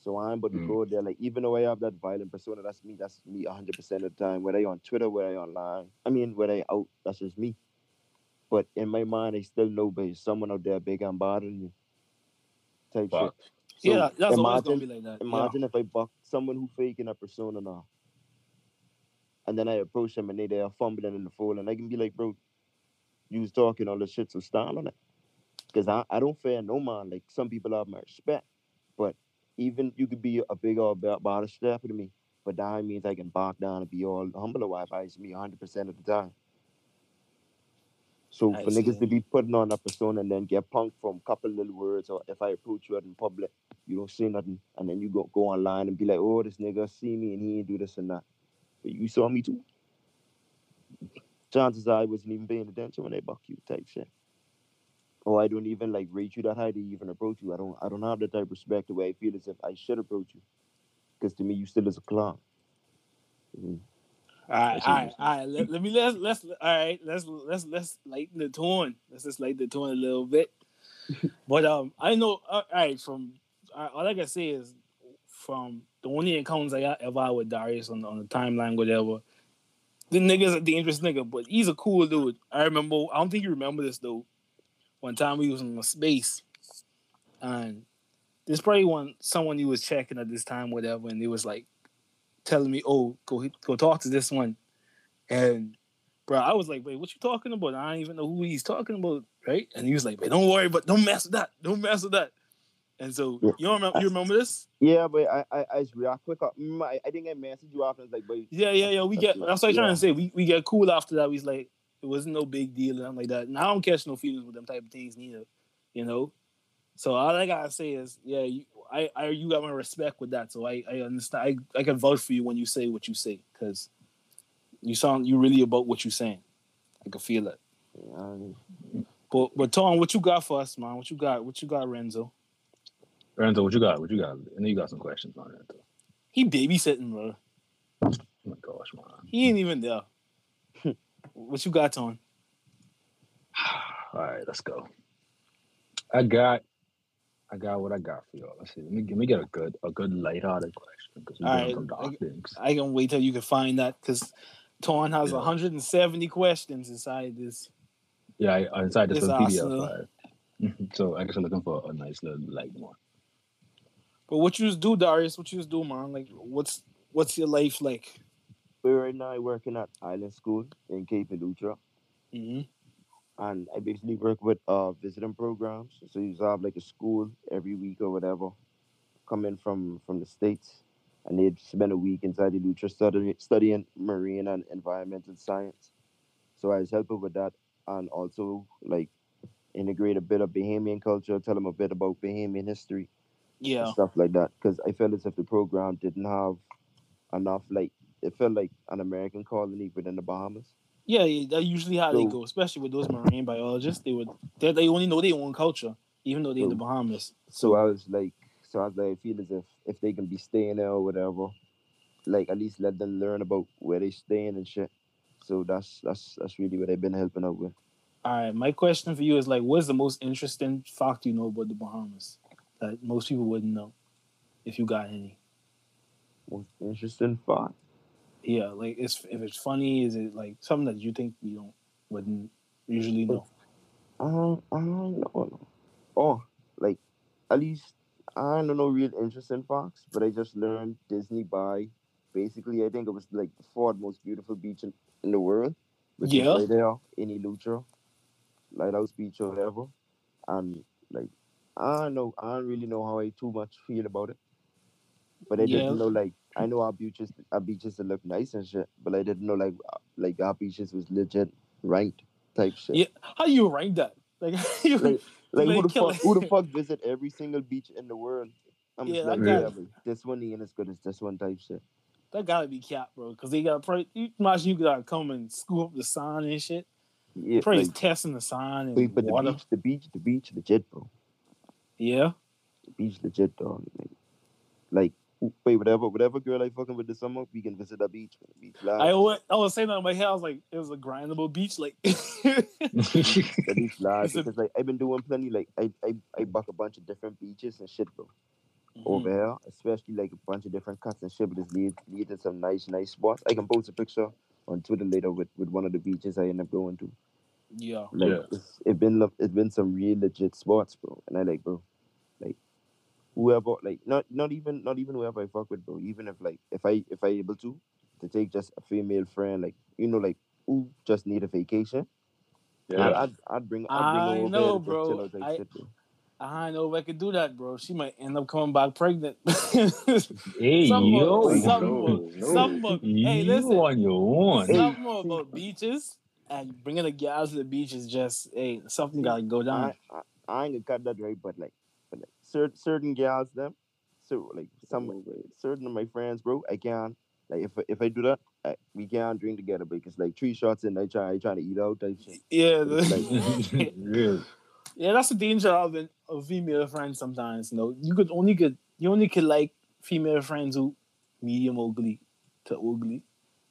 D: So I'm but to
A: Mm.
D: go there, like even though I have that violent persona, that's me, that's me hundred percent of the time. Whether I on Twitter, whether I online, I mean whether I out, that's just me. But in my mind, I still know there's someone out there bigger and than you. Type
A: Fuck.
D: shit. So
B: yeah, that's always
D: imagine,
B: gonna be like that. Yeah.
D: Imagine if I buck someone who faking a persona now. And then I approach them and they they are fumbling in the fold and I can be like, bro, you was talking all this shit, so stand on it. Cause I, I don't fear no man. Like some people have my respect. But even you could be a big old body step to me. But that means I can back down and be all humble or eyes me hundred percent of the time. So
B: I
D: for
B: see.
D: niggas to be putting on a persona and then get punked from a couple little words or if I approach you out in public you don't say nothing, and then you go go online and be like, "Oh, this nigga see me and he ain't do this and that." But you saw me too. Chances are I wasn't even paying attention when they buck you, type shit. Or I don't even like rate you that high to even approach you. I don't. I don't have that type of respect the way I feel as if I should approach you, because to me you still is a clown. Mhm.
B: All right, all right, all right. Let, let me let's let's all right. Let's let's let's lighten the tone. Let's just lighten the tone a little bit. but um, I know. All right, from all I can say is from the only encounters I got ever had with Darius on on the timeline, whatever. The nigga's a dangerous nigga, but he's a cool dude. I remember. I don't think you remember this though. One time we was in a space, and there's probably one someone he was checking at this time, whatever, and he was like telling me, "Oh, go go talk to this one," and bro, I was like, "Wait, what you talking about? I don't even know who he's talking about, right?" And he was like, "Wait, don't worry, but don't mess with that. Don't mess with that." And so
D: Yeah.
B: you remember you remember this?
D: Yeah, but I I, I just real quick. mm, I, I think I messaged you after. I was like, "But
B: Yeah, yeah, yeah. We get that's what I'm trying
D: yeah.
B: to say. We we get cool after that. We was like, it wasn't no big deal and I'm like that. And I don't catch no feelings with them type of things neither, you know. So all I gotta say is, yeah, you, I, I, you got my respect with that. So I, I understand. I, I can vouch for you when you say what you say, because you sound you really about what you're saying. I can feel it.
D: um,
B: But but Tom, what you got for us, man? What you got? What you got, Renzo?
A: Renzo, what you got? What you got? I know you got some questions on that. Though.
B: He babysitting, bro.
A: Oh my gosh, man.
B: He ain't even there. what you got, Tom?
A: All right, let's go. I got, I got what I got for y'all. Let's see. Let me let me get a good a good lighthearted question because we're doing
B: right,
A: some dark
B: I-
A: things.
B: I can wait till you can find that because Torn has
A: Yeah.
B: 170 questions inside this.
A: Yeah, I, inside this
B: It's
A: little
B: Arsenal.
A: PDF file. So I guess I'm looking for a nice little light one.
B: But what you just do, Darius? What you just do, man? Like, what's what's your life like?
D: but right now working at Island School in Cape Eleuthera.
B: hmm
D: and I basically work with uh visiting programs. So you have like a school every week or whatever, coming from from the states, and they'd spend a week inside Eleuthera studying studying marine and environmental science. So I was helping with that, and also like integrate a bit of Bahamian culture, tell them a bit about Bahamian history
B: Yeah,
D: and stuff like that. Because I felt as if the program didn't have enough like it felt like an American colony within the Bahamas.
B: Yeah. That's usually how they go, especially with those marine biologists. They would they, they only know their own culture, even though they're in the Bahamas.
D: So I was like, so I was like, I feel as if if they can be staying there or whatever, like at least let them learn about where they staying and shit. So that's that's that's really what I've been helping out with.
B: All right, my question for you is like, what's the most interesting fact you know about the Bahamas that most people wouldn't know, if you got any?
D: Most interesting fact.
B: Yeah, like it's if it's funny, is it like something that you think you don't wouldn't usually know?
D: Um, I don't know. Oh, like at least I don't know real interesting facts, but I just learned Disney by basically I think it was like the fourth most beautiful beach in, in the world. Which
B: Yeah.
D: is right there in Eleuthera, Lighthouse Beach or whatever. And like I don't know, I don't really know how I too much feel about it. But I
B: Yeah.
D: didn't know like I know our beaches our beaches that look nice and shit, but I didn't know like like our beaches was legit ranked type shit.
B: Yeah, how you rank that? Like, you,
D: Like, like
B: Like
D: who the fuck who the fuck visit every single beach in the world? I'm
B: Yeah,
D: like, yeah, this one ain't as good as this one type shit.
B: that gotta be cap, bro. Because they got probably you imagine you gotta come and scoop up the sign and shit.
D: Yeah,
B: Probably
D: like,
B: testing the sign and
D: wait, but the
B: water.
D: beach, the beach, the beach, legit, bro.
B: Yeah,
D: The beach, legit, dog. Like, like wait, whatever, whatever girl I fucking with this summer, we can visit the beach. man. Beach live.
B: I always, I was saying that in my head. I was like, it was a grindable beach. Like,
D: the beach live
B: It's a-
D: because like I've been doing plenty. Like I I I buck a bunch of different beaches and shit, bro. Over mm-hmm. here, especially like a bunch of different cuts and shit, but it's lead lead to some nice nice spots. I can post a picture on Twitter later with with one of the beaches I end up going to.
B: yeah.
D: Like
A: Yeah.
D: it's it been it's been some real legit spots, bro. And I like, bro, like whoever, like not not even not even whoever I fuck with, bro. Even if like if I if I able to to take just a female friend, like you know, like who just need a vacation,
C: Yeah.
D: I'd, I'd I'd bring I'd bring
B: I
D: her over
B: know,
D: there
B: bro.
D: chill out type
B: I-
D: shit, bro.
B: I know if I could do that, bro. She might end up coming back pregnant.
A: hey,
B: Some
A: yo.
B: more- some
C: no,
B: more-
C: no.
B: some more- Hey,
A: you
B: listen.
A: on your own.
B: Something more about beaches and bringing the gals to the beach is just, hey, something gotta go down.
D: I, I I ain't gonna cut that right, but like certain certain gals them, so like some certain of my friends, bro, I can't like if I- if I do that, I, we can't drink together because like three shots and I try I trying to eat out type shit.
B: Yeah,
D: It's
B: the-
A: Real.
B: yeah, that's the danger of an, of female friends. Sometimes, you know, you could only get you only could like female friends who medium ugly to ugly.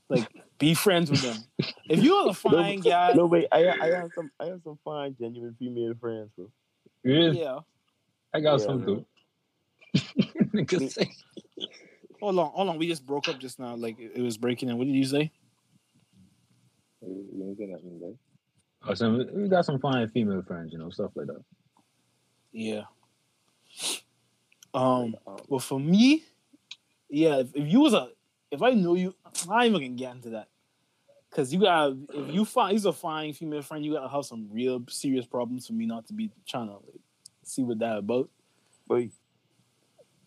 B: Like, be friends with them. If you're a fine guy,
D: No wait, I I have some I have some fine genuine female friends, bro.
A: Real.
B: yeah.
A: I got
C: Yeah,
A: some too.
B: Hold on, hold on. We just broke up just now. Like it it was breaking in. What did you say?
C: You you ain't getting nothing, bro.
A: Oh, some, we got some fine female friends, you know, stuff like that.
B: Yeah. Um. Well, for me, yeah. If, if you was a, if I knew you, I ain't even gonna get into that. Cause you got, to if you find he's a fine female friend, you gotta have some real serious problems for me not to be trying to like, see what that about.
D: But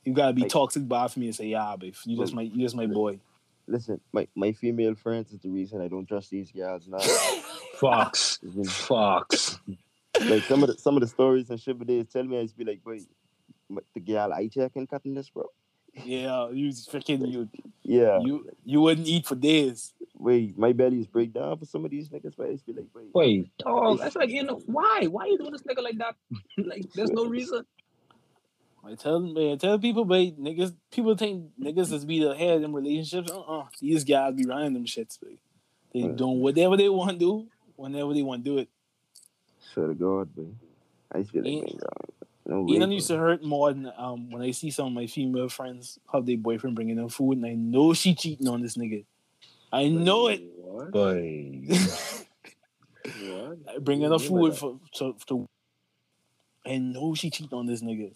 B: You gotta be
D: Like-
B: toxic bad for me to say, yeah, babe, you just my, you just my boy.
D: listen, my, my female friends is the reason I don't trust these guys now.
A: Fox. Fox.
D: like some of the some of the stories and shit, but they tell me I used to be like, wait, m- the girl I checking cutting this, bro.
B: Yeah, you freaking you,
D: Yeah,
B: you, you wouldn't eat for days.
D: wait, my belly's break down for some of these niggas, but I be like, wait,
A: Wait, dog. That's like, you know, why? Why you doing this nigga like that? like, there's no reason.
B: I tell man, I tell people, but niggas, people think niggas is be the head in relationships. Uh, uh these guys be running them shits. Babe. They
D: Mm.
B: doing whatever they want to do, whenever they want to do it.
D: swear to God, man. I used to be like, man, God, no
B: You
D: way.
B: know, used to hurt more than um when I see some of my female friends have their boyfriend bringing them food, and I know she cheating on this nigga. I know it.
C: What?
A: Boy.
C: What?
B: bringing
C: What
B: her
C: do you mean by
B: food for to, to I know she cheating on this nigga,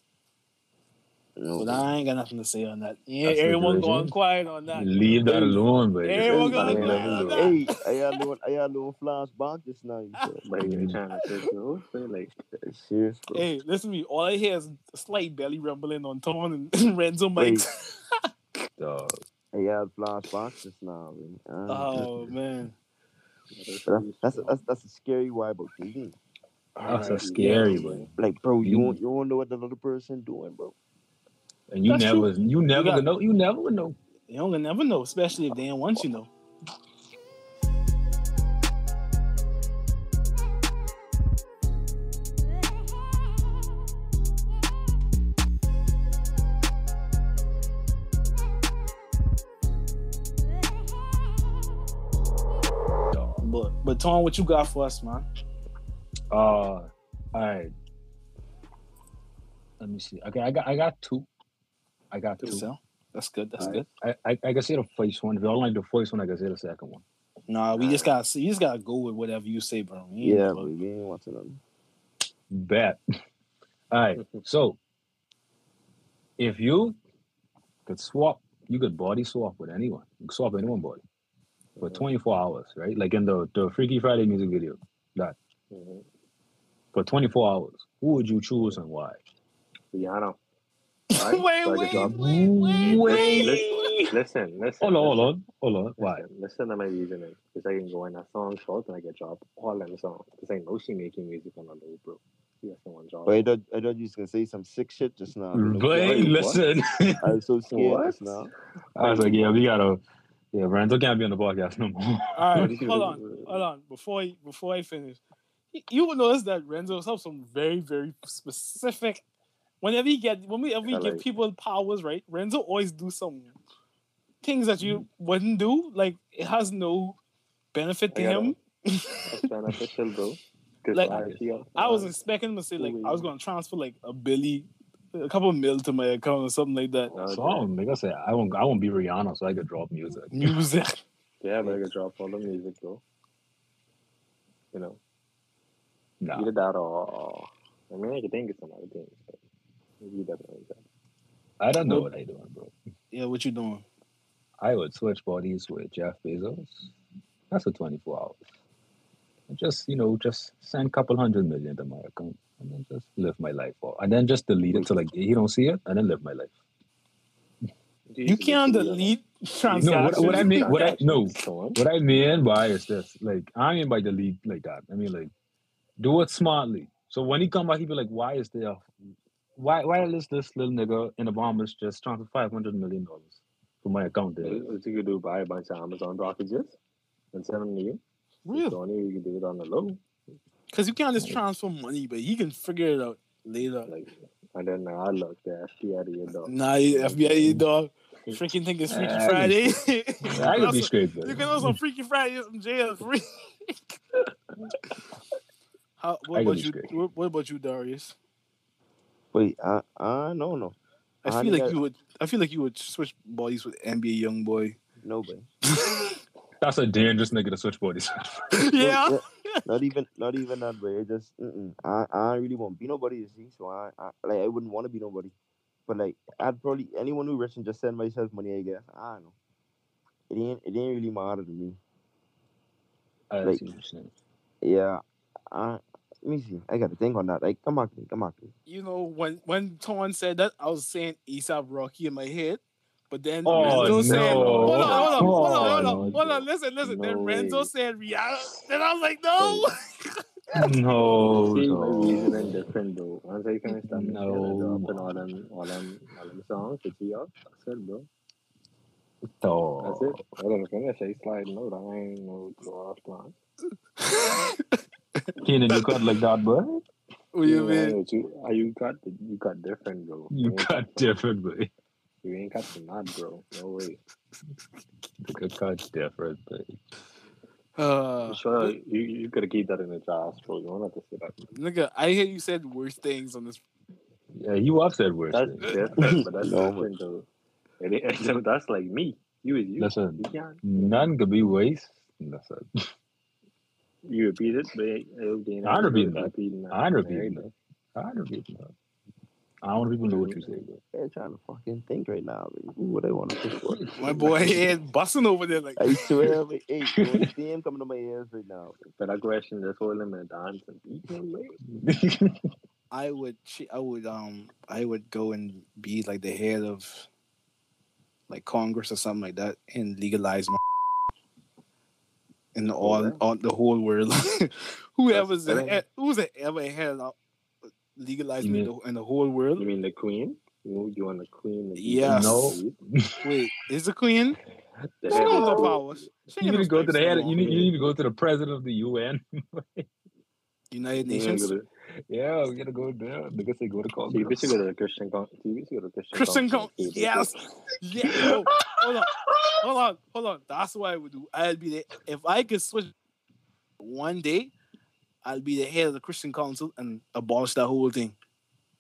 B: but I ain't got nothing to say on that. Yeah,
A: That's
B: everyone going quiet on that.
A: Leave that alone, boy.
B: Everyone gonna
A: leave
B: go
A: that
B: on that.
D: Hey, I had little, I had little flashback just now. You said.
C: But you trying to say so? Say like,
D: Serious, bro.
B: Hey, listen to me. All I hear is a slight belly rumbling on Tom and Renzo Mike.
A: Dog.
D: I had flashbacks just now, man. Uh,
B: Oh man,
D: that's, that's, a, that's that's a scary why about dating.
A: That's
B: Alright,
A: a scary,
B: yeah.
A: boy.
D: Like, bro, you
A: You-
D: don't you don't know what the other person doing, bro.
A: And you
B: That's
A: never, you never
B: got-
A: know. You never would know.
B: You don't never know, especially if they don't want you to know. But but Tom, what you got for us, man?
A: Uh, all right. Let me see. Okay, I got, I got two. I got two.
B: So, that's good. That's
A: Alright.
B: good.
A: I, I, I can say the first one. If y'all like the first one, I can say the second one.
B: Nah, we just gotta you just gotta go with whatever you say, bro. We ain't
D: Yeah,
B: never-
D: but we ain't watching them.
A: Bet. All right. So, if you could swap, you could body swap with anyone. You could swap anyone body for 24 hours, right? Like in the, the Freaky Friday music video. That
C: Mhm.
A: for 24 hours, who would you choose and why?
C: Rihanna.
B: Wait,
C: So I
B: wait, wait, wait, wait.
C: Listen, listen, listen.
A: Hold on, hold on, hold on. Why?
C: Listen, listen to my reasoning. Because I can go in that song short and I can drop all them songs. Because I know she making music on the low, bro. She has someone drop.
D: But I thought I thought you was gonna say some sick shit just now. you know?
A: But
C: wait,
A: listen,
D: I was so scared just now.
A: I was like, yeah, we gotta, yeah, Randall can't be on the podcast no more.
B: All right, hold on, hold on. Before before I finish, you will notice that Renzo has some very very specific whenever you get when we ever
C: I
B: give
C: like-
B: people powers, right? Renzo always do some things that you mm. wouldn't do. Like it has no benefit to him.
C: That's beneficial, bro.
B: Like,
C: I,
B: I was expecting him to say like I was gonna transfer like a billy, a couple of mil to my account or something like that.
C: No,
A: So I don't, like I said, I won't, I won't be Rihanna, so I could drop music.
B: Music.
C: yeah, but I could drop all the music, bro. You know,
A: Nah,
C: either that or I mean, I could think of some other things. But maybe definitely that.
A: I don't know what I doing, bro.
B: Yeah, what you doing?
A: I would switch bodies with Jeff Bezos. That's a 24 hours. And just, you know, just send a couple hundred million to my account and then just live my life. Or, and then just delete it till like he don't see it and then live my life.
B: You can't delete transactions.
A: No, what, what I mean, what I no, what I mean by is this. Like, I mean by delete like that. I mean like, do it smartly. So when he come back, he be like, why is there, why why is this little nigga in the Bahamas just transfer five hundred million dollars from my account there?
C: What you could do, buy a bunch of Amazon packages and send them to you.
B: Really?
C: So only you can do it on the low.
B: Because you can't just transfer money, but he can figure it out later.
C: Like, and then I look the FBI your dog.
B: Nah, you- FBI dog. Freaking think it's Freaky
A: Uh,
B: Friday.
A: I could be
B: Also,
A: straight,
B: You can also Freaky Friday in jail free. How, what about you? What, what about you, Darius?
D: Wait, I I no no
B: I
D: I
B: feel like
D: I-
B: you would. I feel like you would switch bodies with NBA YoungBoy.
D: nobody.
A: that's a dangerous nigga to switch bodies.
B: yeah.
D: not even not even that way. It just mm-mm. I I really won't be nobody to see. So I, I like I wouldn't want to be nobody. But like I'd probably anyone who rich and just send myself money. I guess I don't know. It ain't it ain't really matter to me.
A: I
D: Like-
A: see what.
D: Yeah. I let me see. I got to think on that. Like come back to me. Come back to me.
B: You know when when Torn said that, I was saying ASAP Rocky in my head. But then
A: Oh,
B: Renzo said,
A: no.
B: hold on, hold on, hold on, hold on,
A: Oh,
B: hold on, listen, listen.
C: No
B: then Renzo
C: way.
B: said Rihanna. Then I was like, no. Oh.
A: No,
C: See,
A: no.
C: reasoning different, bro. Once I finish that,
A: No.
C: dropping all them, all them, all them songs to see out. That's it, bro. That's
A: Oh.
C: it. I didn't finish. I sliding out. I ain't no blow off plan.
A: Keenan, you cut like that, bro.
B: What do you
C: Yeah,
B: mean?
C: but you, uh, you got, you got different, bro.
A: You
C: ain't
A: cut different, boy.
C: You ain't got the nut, bro. No way.
A: You cut different, boy.
B: Uh,
C: sure you, you gotta keep that in the jars, bro. You won't have to say that.
B: nigga, I hear you said worse things on this.
A: Yeah, you have said worse.
C: That's
A: things.
C: different, but that's
D: No,
C: different, though. It ain't- that's like me. You is you.
A: Listen,
C: You can't.
A: none could be worse. Listen,
C: You repeat it, but it'll be
A: I'm repeating that. I'm repeating
C: There
A: that. I don't repeat that. I don't want people to know what you say, bro.
D: I'm trying to fucking think right now. Man. Who would I want to push for?
B: My boy head busting over there like.
D: I swear, like, hey, bro, steam coming to my ears right now.
C: But that question, just hold him and dance and beat him.
B: I would, I would, um, I would go and be like the head of, like Congress or something like that, and legalize my in the all,
C: Okay.
B: all the whole world. Whoever's
C: That's
B: the head, who's ever head eh, legalized legalizing
A: You
B: in the, in the whole world?
C: You mean the queen? You, you want the queen? to be
B: Yes.
A: No.
B: Wait, is the queen?
C: The
B: She
C: head
B: don't
C: of
B: know
C: the-
B: powers. She
A: You need to go to the head.
B: someone.
A: You need, you need to go to the president of the UN.
B: United Nations.
A: yeah, we gotta go there. Nigga say go to
C: See, we
A: Congress.
C: should go to the Christian con- see, we should go to the Christian
B: Christian
C: council.
B: Council. Yes. Yeah. Yo, hold on. Hold on. Hold on. That's what I would do. I'd be the if I could switch one day, I'll be the head of the Christian Council and abolish that whole thing.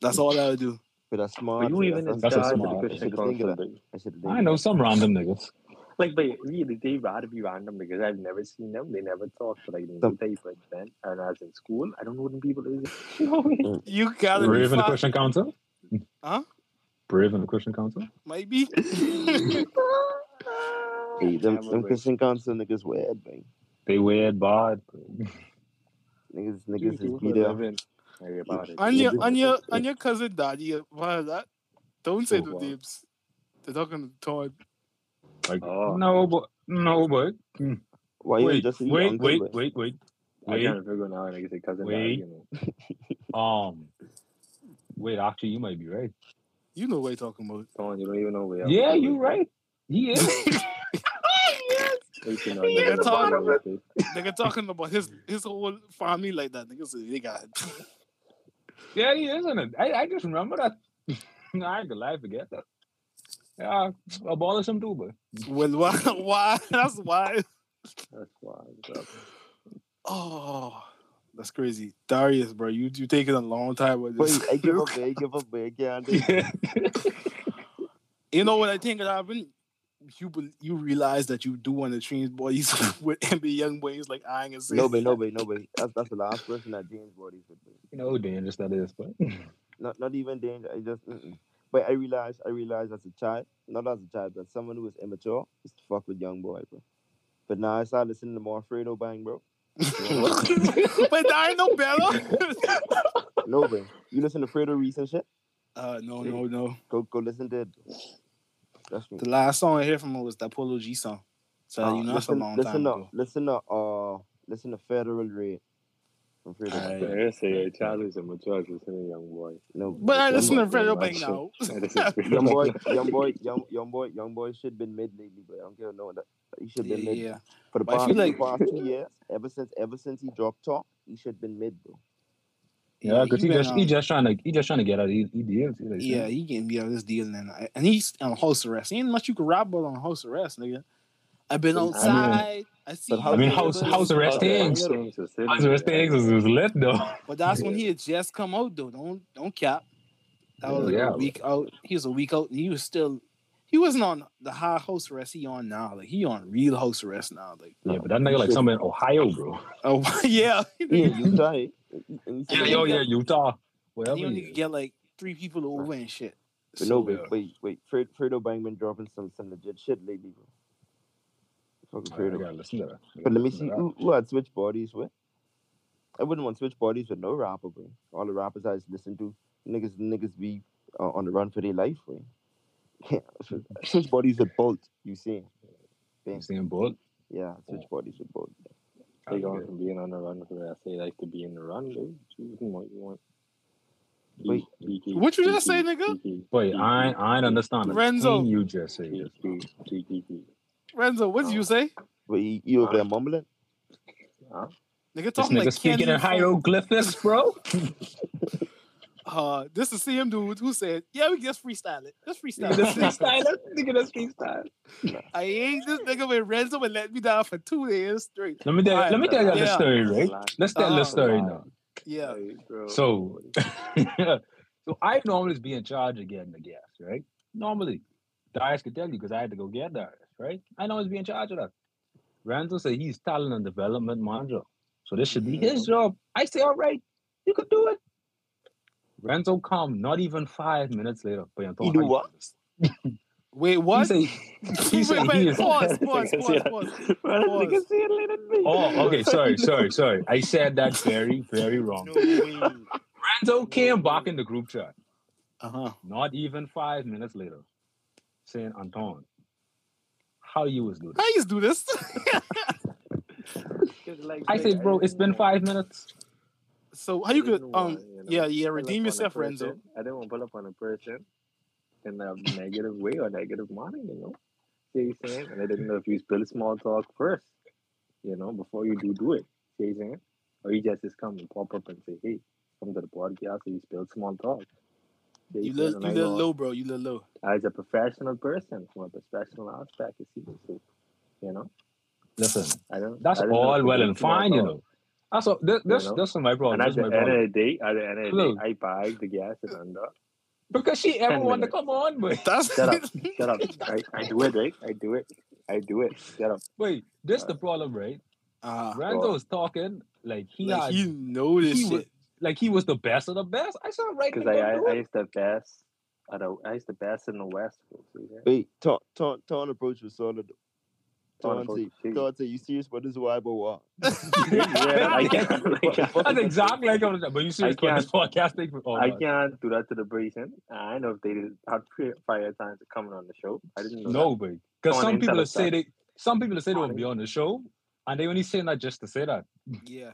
B: That's all I would do.
D: But that's
C: Are
D: smart.
C: you even in
A: That's a
C: charge of the Christian
D: should think of
C: council?
D: that.
C: but-
D: I should
A: I know some random niggas.
C: Like, but really, they rather be random because I've never seen them. They never talk to like the
D: Some-
C: type then. And as in school, I don't know what them people is. Mm.
B: You gotta
A: Brave
B: be
A: in the
B: fa-
A: Christian Council.
B: Huh?
A: Brave in the Christian Council.
B: Might be.
D: Hey, them, them Christian council niggas weird, man.
A: They weird bad.
D: Niggas, niggas is be
C: for
D: there.
C: living. Worry about it.
B: and your
D: Yeah.
B: and your and your cousin daddy what is that? Don't say
C: Oh,
B: the
C: wow.
B: names. They're talking to Todd.
A: Like
C: Oh.
A: no, but no, but
D: Why you
A: wait,
D: just say
A: wait,
D: uncle,
A: wait,
D: man?
A: wait, wait,
C: I
A: wait.
C: can't figure now. Like I say, cousin,
A: Wait. Um, wait. Actually, you might be right.
B: You know what I'm talking about.
C: Come on, you don't even know where.
A: Yeah, you right. He is.
C: Wait, you know,
B: Yeah,
C: nigga,
B: talk
C: don't
B: about
C: know.
B: Nigga talking about his his whole family like that. Nigga say they got
A: yeah, he is. Isn't it? I, I just remember that I ain't gonna lie, forget that. Yeah, abolish him too, but
B: Well, why? Why? That's why.
C: That's why. bro.
B: Oh, that's crazy, Darius, bro. You you taking a long time with
D: Wait,
B: this.
D: I give up, I give up, I can't. do.
B: You know what I think that happened? You you realize that you do want to change boys with NBA YoungBoys like I ain't gonna say.
D: Nobody, nobody, nobody. That's that's the last person that James bodies would be.
A: you know how dangerous that is, but
D: Not not even danger. I just. Mm-mm. But I realized, I realized as a child, not as a child, but someone who was immature, is to fuck with young boy, bro. But now I started listening to more Fredo Bang, bro.
B: but I ain't no better.
D: No, bro. You listen to Fredo recent shit?
B: uh, no, no, no.
D: Go go listen to it. That's me.
B: The last song I hear from him was that Polo G song. So
D: Uh,
B: you know that's a
D: listen,
B: long
D: listen
B: time
D: to,
B: ago.
D: Listen to uh listen to Federal Rate from Fredo Bang.
B: Alright.
C: I say a child is a mature listening young boy.
D: No,
B: But I
D: young
B: listen to
D: boy-
B: Fredo
C: young
B: Bang now.
D: Young boy, young boy, young young boy, young boy should been mid lately, but I don't care no that he should
B: yeah,
D: been mid
B: yeah.
D: for the
B: But I
D: past,
B: feel like-
D: the past two years. Ever since ever since he dropped talk, he should been mid, bro.
A: yeah, because he,
B: been,
A: just he
B: um,
A: just trying to he just trying to get out of these he deals. Like,
B: Yeah, he getting beat out of this deal and and he's on house arrest. Ain't much you can rap about on house arrest, nigga. I've been
D: I mean-
B: outside. I see.
D: but
B: you
D: how-
A: I mean,
B: with
A: house
B: the-
A: house arrest things.
C: things.
A: House arrest things was, was lit though.
B: But that's when he had just come out though. Don't don't cap. That was like
A: Yeah.
B: a week out. He was a week out, and he was still. He wasn't on the high house arrest he on now. Like he on real house arrest now. Like
A: Yeah, but that nigga like somewhere in Ohio, bro.
B: oh yeah,
D: He in Utah? And he
A: Yeah, yo, yeah, Utah. Whatever.
B: he
A: he
B: only could get like three people over and shit.
D: But
B: So,
D: no, wait,
A: yeah.
D: wait, wait. Fred, Fredo Bang been dropping some some legit shit lately, bro. Fucking
A: I
D: Fredo.
A: gotta listen to that.
D: But let me see who, who I'd switch bodies with. I wouldn't want to switch bodies with no rapper, bro. All the rappers I just listen to, niggas niggas be uh, on the run for their life, bro. switch bodies with Bolt, you see?
A: You seeing Bolt?
D: Yeah, switch bodies with Bolt.
C: They going from being on the run for the rest of their life to be in the run, dude. Choose what you want.
D: Wait.
C: Kiki,
B: What you just say, nigga?
C: Kiki,
A: Wait, I ain't- I ain't understand. the
B: Renzo.
A: You just said.
B: Renzo, what did you say?
D: But you, you over there mumbling?
C: Huh?
B: Nigga
A: This
B: talking
A: nigga
B: like
A: speaking
B: Kenny
A: in hieroglyphics, bro.
B: Uh, this is CM dude who said, "Yeah, we can just freestyle it. Just freestyle
A: Nigga, that's freestyle. Nigga, that's freestyle.
B: I ain't this nigga with Renzo and let me down for two days straight.
A: Let me tell.
B: Alright,
A: Let me tell you the
B: yeah.
A: story, right? Let's tell the
B: Uh-huh.
A: story now.
B: Yeah,
C: bro.
A: So, so I normally be in charge of getting the gas, right? Normally, Darius could tell you because I had to go get Darius, right? I always be in charge of that. Renzo said he's talent and development manager, so this should be his job. I say, all right, you could do it. Renzo come not even five minutes later. But you
D: He do what?
B: wait, what?
A: He say, he say
B: wait, wait,
A: is.
B: pause, pause, pause, pause. Pause.
C: nigga say it later than me.
A: Oh, okay. Sorry, sorry, sorry. I said that very, very wrong.
B: No.
A: Renzo came back in the group chat.
B: Uh huh.
A: Not even five minutes later, saying, Antawn, how you was doing?
B: How you do this?
C: Like,
A: I say, bro, it's been five minutes.
B: so how you could
C: Reason
B: um
C: why, you know,
B: yeah yeah redeem yourself, Renzo.
C: I didn't want to pull up on a person in a negative way or negative manner, you know. See what I'm saying? And I didn't know if you build small talk first, you know, before you do do it. See what I'm saying? Or you just just come and pop up and say, hey, come to the podcast and you build small talk. See
B: You
C: I'm
B: little
C: saying?
B: you
C: And I
B: little
C: know
B: low, bro. You look low.
C: As a professional person, from a professional aspect, you see, so, you know,
A: Listen,
C: I don't.
A: that's
C: I didn't
A: all
C: if
A: well and fine, you know. That's all, this, this,
C: know?
A: this is my problem.
C: And
A: This
C: at the
A: my
C: end
A: problem.
C: of the day, at the end of the
A: Look.
C: day, I buy the gas and under.
A: Because she ever
C: 10
A: wanted to come on, but
B: That's
C: Shut up. Shut up. I, I do it, right? I do it. I do it. Shut up.
A: wait, this the problem, right?
B: Ah,
A: Renzo is talking like he
B: like
A: had,
B: he know this
A: he
B: shit.
A: was, like he was the best of the best. I saw right
C: Because I, I, I used the best. I, the, I used the best in the West. folks, see that?
D: Wait, Ton, Ton, Ton approach was solid.
C: Ton
D: Ton
C: approach
D: say,
C: was big.
D: Ton say, you serious? What is why but what?
C: yeah, I can't. I can't,
A: That's exactly like I was. But you serious about this podcast thing? Oh,
C: I
A: no.
C: can't do that to the Brazen. I know if they did have pri- prior time to coming on the show. I didn't know.
A: No, but because some people
C: tell
A: that say
C: that.
A: they, some people that say they
C: Come
A: will
C: on
A: be on the show, and they only saying that just to say that.
B: yeah.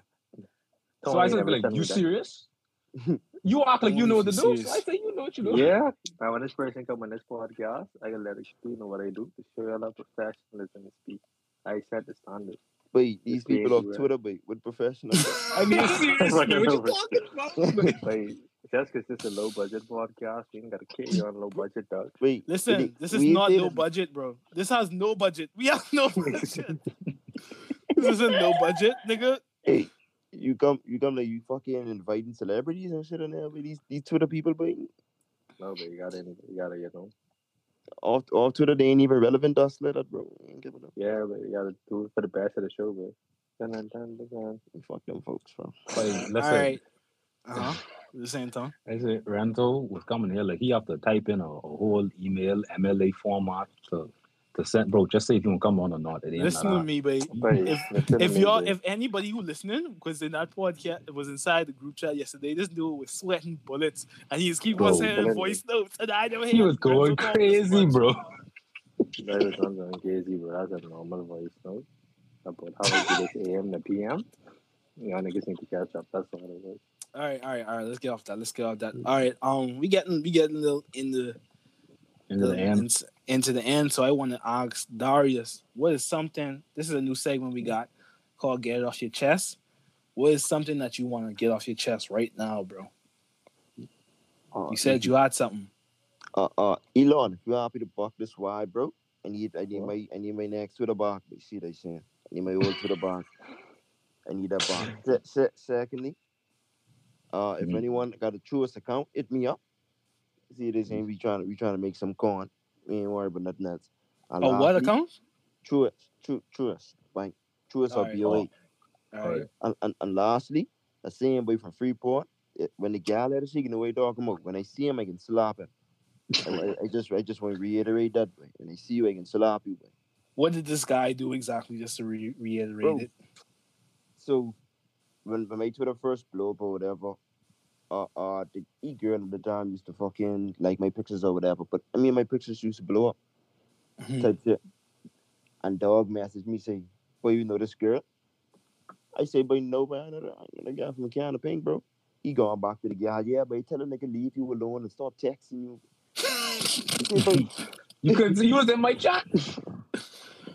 C: Tom
A: so I said,
C: never
A: like, you serious? you act like you know
B: if
A: what to do. So I
B: serious.
A: say, you know what you do.
C: Yeah. Now when this person come on this podcast, I can let it you know what I do to show y'all how professionalism is speak. I set the standard.
D: Wait, these
C: It's
D: people off Twitter, wait, with professional.
A: I mean, serious?
C: Fucking
A: man, what you talking about? man?
C: Like, Just because it's a low budget podcast, you ain't got to carry on low budget, dog.
D: Wait,
B: Listen,
D: wait,
B: this is not
D: did
B: no budget, bro. This has no budget. We have no budget. this isn't no budget, nigga.
D: Hey, you come, you come like you fucking inviting celebrities and shit in there with these these Twitter people, but
C: No, but you gotta, you gotta, you know.
D: off off Twitter they ain't even relevant to us, let that bro. Ain't giving up.
C: Yeah, but you gotta do it for the best of the show, bro. Dun, dun, dun, dun, dun.
D: Fuck them folks, bro.
A: Like, let's say.
B: Uh-huh. The same time.
A: let's say Renzo was coming here, like he have to type in a, a whole email MLA format to to send, bro. Just say if you want to come on or not. It ain't
B: Listen to me, babe.
C: But
B: If- If y'all, if anybody who listening, because in that podcast it was inside the group chat yesterday, this dude was sweating bullets and he just keep on
C: Bro,
B: sending voice notes, and I never
A: He
B: hear
A: was going
B: Renzo talk this
A: crazy, bro.
C: That is not going crazy, bro. That's a normal voice note. About how it is AM to PM. Y'all niggas need to catch up. That's all it was.
B: All right, all right, all right. Let's get off that. Let's get off that. All right. Um, we getting we getting the, in the
A: in the end.
B: Into the end. So I want to ask Darius, what is something? This is a new segment we got called "Get It Off Your Chest." What is something that you want to get off your chest right now, bro?
D: Uh,
B: You said you had something.
D: uh uh Elon, if you're happy to buck this wide, bro, I need I need my I need my next Twitter bar. You see they saying. I need my old Twitter bar. I need that bar. Se- se- secondly, uh if
A: Mhm.
D: anyone got a Truist account, hit me up. See they saying we trying to we trying to make some coin. We ain't worried about nothing else. And
B: Oh, what
D: lastly,
B: account?
D: Truist, true, Truist, bank, Truist or
B: Alright.
D: BOA.
B: All right.
D: And, and, and lastly, the same boy from Freeport, it, when the guy let us see the way talking about, when I see him, I can slap him. I, I just I just want to reiterate that way. When I see you, I can slap you. Boy.
B: What did this guy do exactly? Just to re- reiterate
D: Bro.
B: it.
D: So when, when my Twitter first blew up or whatever, uh uh the e girl at the time used to fucking like my pictures or whatever. But I mean my pictures used to blow up
B: Mhm.
D: type shit. And dog messaged me saying, Boy, you know this girl? I say, boy, no, boy, I know the, I know the guy from Canada Pink, bro. He going back to the guy, yeah, but he tell they nigga leave you alone and stop texting you. Say, boy,
A: You could you was in my chat.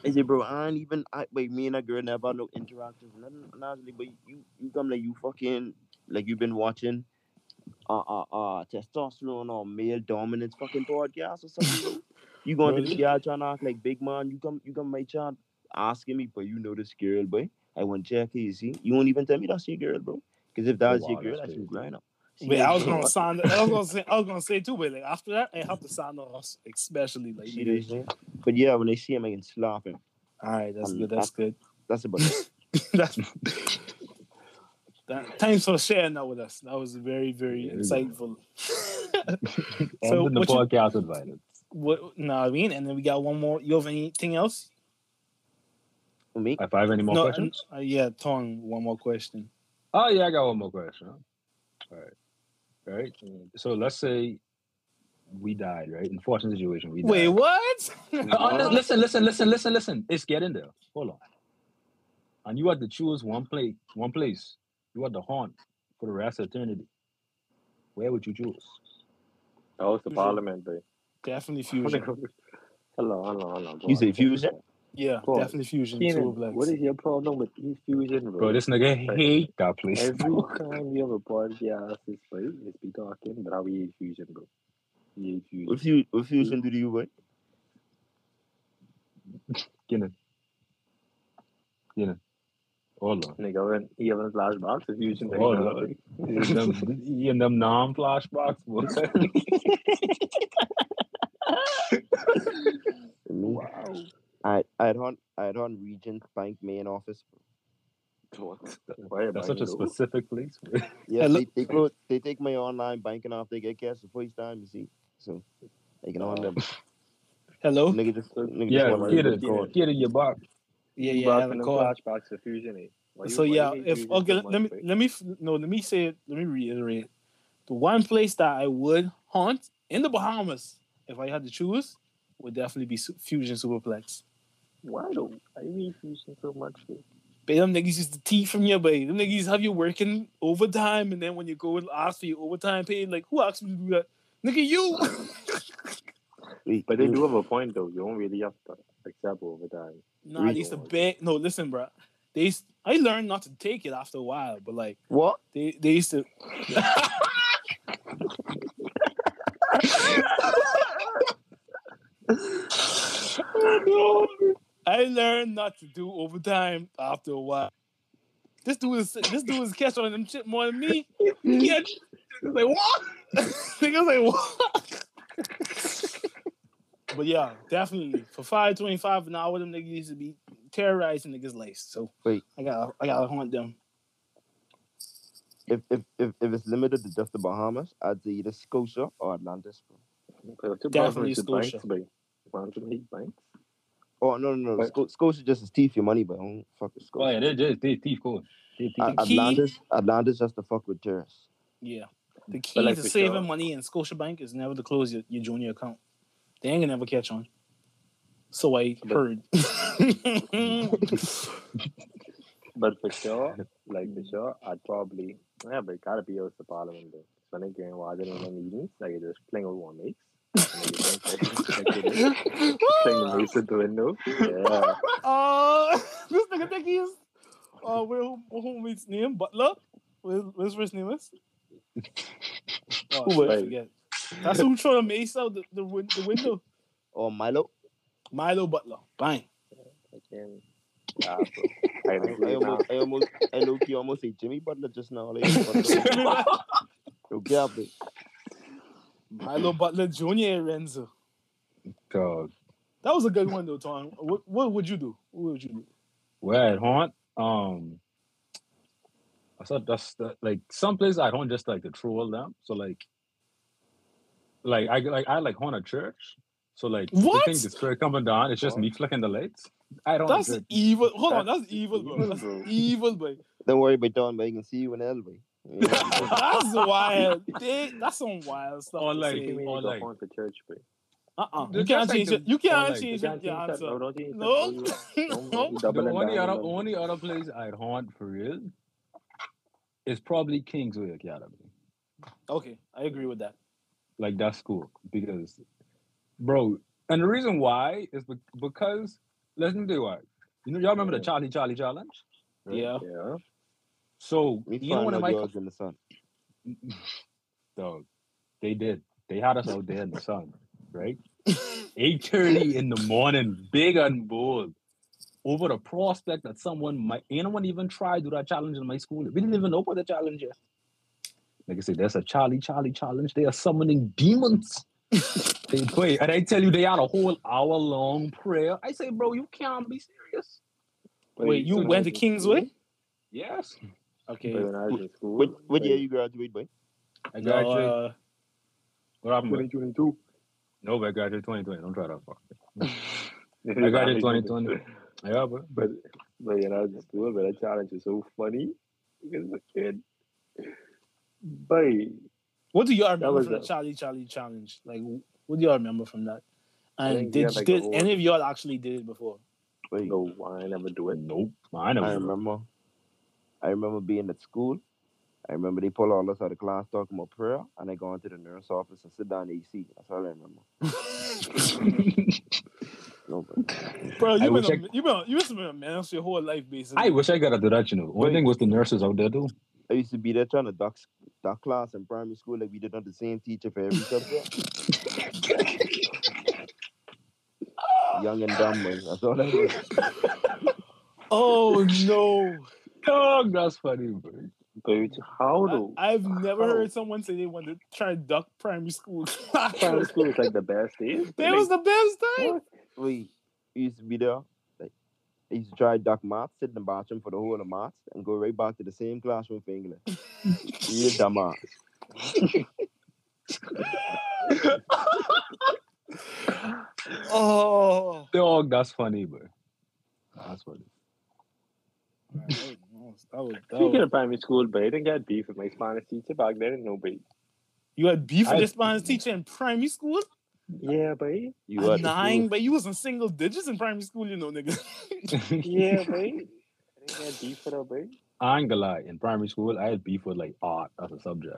D: I say, bro, I ain't even, I, wait, me and that girl never had no interactions, nothing, honestly, but you, you come like you fucking, like you've been watching, uh, uh, uh, testosterone or male dominance fucking podcast or something. You going to
B: Bro,
D: this guy trying to act like big man, you come, you come my chat asking me, but you know this girl, boy. I want to check you see. You won't even tell me that's your girl, bro. Because if that's
A: wow,
D: your girl,
A: that's
D: that's your grind up. See,
B: Wait, I was gonna sound. I was gonna say. I was gonna say too, but like after that, I have to sign off, especially like.
D: I'm saying? But yeah, when I see him, I can slap him.
B: All right, that's
D: Um,
B: good. That's good.
D: That's about it.
B: that's. That, thanks for sharing that with us. That was very, very
A: Yeah,
B: insightful.
A: So
B: so,
A: the
B: what you,
A: podcast invited.
B: what? No, I mean, and then we got one more. You have anything else?
D: For me,
A: If I have any more
B: no,
A: questions?
B: uh, yeah, Tong. One more question.
A: Oh yeah, I got one more question. All right. All right. So let's say we died, right? Unfortunate situation. We died.
B: Wait, what?
A: Oh, no, listen, listen, listen, listen, listen. It's getting there. Hold on. And you had to choose one place, one place. You had the haunt for the rest of eternity. Where would you choose?
C: That was the
B: Mhm.
C: parliament, bro.
B: Definitely fusion.
C: Hello, hello, hello.
D: You say fusion?
B: Yeah,
C: Go on.
B: definitely fusion.
C: Keenan,
B: Superplex.
C: what is your problem with East Fusion, bro?
A: Bro, this nigga hate that place.
C: Every time you have a podcast, it's like, it's be talking, but how we eat fusion, bro. We eat fusion.
D: what, fu- what fusion do you, boy?
A: Get it. Get it. Hold on.
C: Nigga, when he having flashbacks of fusion. right
A: Hold
C: now,
A: on.
C: bro.
A: In them, in them non-flashbacks, boy.
D: For me, I I'd hunt I'd hunt Regent Bank main office.
C: What? Why am
A: That's such a
C: low?
A: specific place.
D: Yeah,
B: Hello-
D: they they, close, they take my online banking off. They get cash the first time. You see, so they can on them.
B: Hello.
D: Nigga just nigga
A: Yeah,
D: just
A: get it.
C: get it.
A: Get it in your box.
B: Yeah, yeah. I
C: back
B: have
C: in
B: a
C: them
B: call.
C: flashbacks of fusion,
B: so yeah, if okay, let, me let me no, let me say it. Let me reiterate. The one place that I would haunt in the Bahamas, if I had to choose, would definitely be Fusion Superplex.
C: Why though? I hate fusion so much.
B: But them niggas used to teeth from you, babe. Them niggas have you working overtime, and then when you go and ask for your overtime pay, like who asked me to do that? Nigga, you.
C: But they do have a point though. You don't really have to accept over time.
B: Nah, they used to. No, listen, bro. They I learned not to take it after a while, but like
D: what
B: they they used to. I learned not to do overtime after a while. This dude is this dude is catching them shit more than me. Yeah,
A: like what?
B: was like what? but yeah, definitely for five twenty five an hour, them niggas used to be terrorizing niggas' lace. So
D: Wait.
B: I got I gotta haunt them.
D: If if if, if it's limited to just the Bahamas, I'd say either Scotia or Atlantis, bro.
B: Definitely Scotia.
C: Banks, banks.
D: Oh no no no,
C: But-
D: Sco- Scotia just is teeth your money, but I don't fuck with
A: Oh yeah,
D: Scotia.
A: they just they thief code. They thief.
D: A-
B: key-
D: Atlantis, Atlantis just to fuck with tourists.
B: Yeah. The key
C: But like
B: to
C: for
B: saving
C: sure.
B: money in Scotia Bank is never to close your, your junior account. They ain't gonna never catch on. So I
C: But-
B: heard.
C: But for sure, like for sure, I'd probably yeah, but it gotta be out the parliament though. So when I get watching in the meetings, like just playing with one mates. Playing the mates at the window. Yeah.
B: uh, this nigga think he's uh, where who, who meets name Butler. What what his name is? Oh,
D: Who
B: I forget. That's who trying to mace out the, the, win- the window.
D: Or Milo.
B: Milo Butler. Bang.
C: Again. Ah, bro. I
D: I,
C: agree
D: I
C: now.
D: almost, I almost, I low key almost say Jimmy Butler just now. Like, Butler. okay, I play.
B: Milo Butler Jr. Renzo.
A: God.
B: That was a good one though, Tom. What, what would you do? What would you do?
A: Where at haunt? Um, I thought that's the, like some places I don't just like to troll them. So like, like I like I like haunt a church. So like
B: What?
A: the thing the spirit coming down, it's just me flicking the lights. I don't.
B: That's
A: like,
B: evil. Hold on,
C: That's
B: that's evil, bro.
C: evil,
B: That's
C: bro.
B: evil, boy.
D: Don't worry about Don, but you can see you in the elbow.
B: That's wild. They- that's some wild stuff.
A: Or
B: to
A: like-
B: say.
C: You
A: or like-
C: haunt the church, bro?
B: Uh-uh.
A: The
B: You can't
A: just like
B: change
A: the-
B: it. You can't
A: like-
B: change it. Your
C: that.
B: answer.
C: No, don't change that.
B: No.
C: Don't- don't-
B: No.
C: don't
A: the only other
C: on
A: only other place I'd haunt for real is probably Kingsway Academy.
B: Okay, I agree with that.
A: Like that's cool because bro and the reason why is be- because listen do what you know y'all remember the charlie charlie challenge?
B: Yeah.
C: Yeah.
A: so
D: We
A: you know
D: find
A: one of my
D: yours in the sun.
A: dog they did. They had us out there in the sun right? 8.30 in the morning big and bold over the prospect that someone might anyone even try to do that challenge in my school. We didn't even know what the challenge is like I said, there's a Charlie Charlie challenge. They are summoning demons. they wait, and I tell you, they had a whole hour long prayer. I say, bro, you can't be serious.
C: But
B: Wait, you went to Kingsway?
A: Yes,
B: Okay.
C: When I was in school.
D: What, what year you graduate, boy?
A: I
B: No,
A: graduated.
B: uh,
A: what happened?
C: 2022.
A: No, I graduated 2020. Don't try that far.
C: I
A: I graduated 2020. Yeah, but
C: But but you know, just do it. But that challenge is so funny because the kid, but
B: what do y'all remember
C: was
B: from the Charlie Charlie challenge? Like, what do y'all remember from that? And did
C: had, like,
B: did any of y'all actually did it before?
D: Wait,
C: no, I never do it.
A: nope. I never.
D: I remember. I remember being at school. I remember they pull all us out of class talking about prayer, and I go into the nurse office and sit down in the AC. That's all I remember. No, but
B: Bro, you
A: wish
B: been,
A: I-
B: a, you been a- you been a man your whole life, basically.
A: I wish I got to do that. You know, only
D: Wait.
A: thing was the nurses out there too.
D: I used to be there trying to duck, duck class in primary school. Like we did not the same teacher for every subject. Young and dumb, man. That's all I was.
B: oh no!
A: Dog, that's funny, bro.
C: But how though?
B: I, have never
C: How?
B: heard someone say they want to try to duck primary school.
C: Primary school is like the best days. but,
B: that
C: like,
B: was the best time.
D: Wait, we used to be there. Like, I used to try duck maths, sit in the bathroom for the whole of maths, and go right back to the same classroom for English. you dumb ass.
B: Oh,
A: Dog, that's funny, bro. That's funny.
B: that was, that was, that
C: Speaking
B: was-
C: of primary school, but I didn't get beef with my Spanish teacher back then. No, beef.
B: you had beef with
A: I-
B: this Spanish teacher in primary school.
C: Yeah, but
D: You
B: At nine,
D: school-
B: but you was in single digits in primary school, you know, nigga.
C: yeah, but I didn't get beef with her, but
A: I ain't gonna lie. In primary school, I had beef with like art as a subject,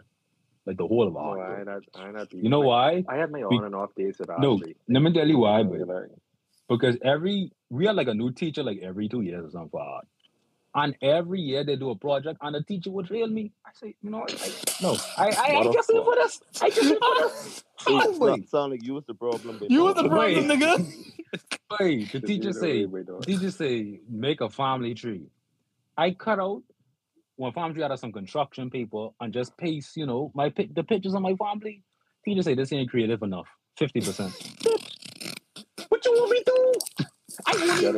A: like the whole of
C: no,
A: art.
C: I
A: bro.
C: not, I ain't not beef
A: You know
C: with-
A: why?
C: I had my
A: Be-
C: on and off days with art.
A: No,
C: but-
A: let me tell you why,
C: Like,
A: bro.
C: like,
A: Because every we had like a new teacher like every two years or something for art. And every year they do a project, and the teacher would fail me. I say, you know, what? I, no, I, I, I just in for this. I just in for this.
D: Hey,
A: Oh,
D: it's not sound like you was the problem.
B: You was the problem,
A: Wait.
B: nigga.
A: Wait, the teacher say,
C: Wait, wait,
A: the teacher say, make a family tree. I cut out one family tree out of some construction paper and just paste, you know, my the pictures of my family. Teacher say this ain't creative enough. Fifty percent. what you want me to do? I want
C: You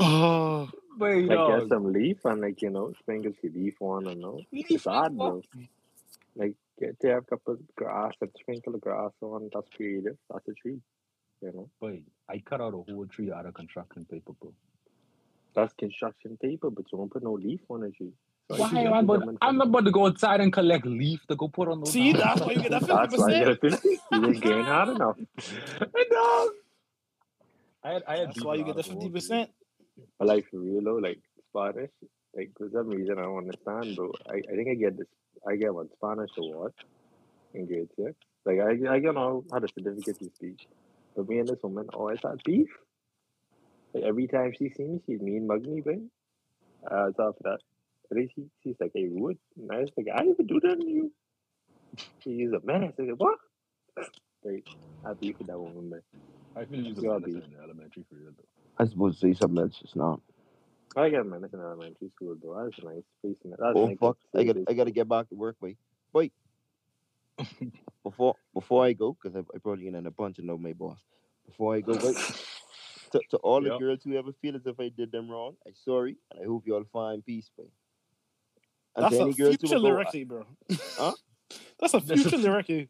A: it
C: gotta get some,
B: Oh,
A: Wait,
C: like
A: dog.
C: get some leaf and like you know, sprinkle the leaf on and no.
A: Leaf
C: It's
A: on
C: though. Like get there a couple of grass and sprinkle the grass on. That's creative. That's a tree. You know,
A: Wait, I cut out a whole tree out of construction paper, bro.
C: that's construction paper, but you won't put no leaf on a tree.
A: Why I'm I
C: that's
A: about,
C: a
A: I'm not about to go outside and collect leaf to go put on those.
B: see,
A: damn
B: that's why you get that fifty
C: That's why you
B: percent.
C: get a fifty. You didn't gain hard enough.
A: dog. I had, I had
B: That's why you get the fifty
A: Wolf.
B: percent.
C: But like for real though, like Spanish, like for some reason I don't understand, bro. I, I think I get this. I get one Spanish award in grade six. Like I I get know how the certificate you speak, but me and this woman always had beef. Like every time she see me, she'd mean mug me, bro. Uh, so after that, think she, she's like, "Hey, Wood," and I was like, "I didn't do that to you." She's a menace. I said, "What?" Like, I beef with that woman, man.
A: I feel you was a in elementary for real though.
D: I supposed to say something that's just not.
C: I got menace in elementary school, bro. That was a nice place. in- That was
D: Oh
C: like
D: fuck! I got. I got to get back to work, wait, wait. before before I go, because I, I probably gonna end up punching out my boss. Before I go, wait. to, to all the
A: Yep.
D: girls who ever feel as if I did them wrong, I'm sorry, and I hope you all find peace, boy.
B: That's a
D: any girls who
B: future
D: will
B: lyric, bro.
D: Huh?
B: That's a
A: That's a-
B: future lyric.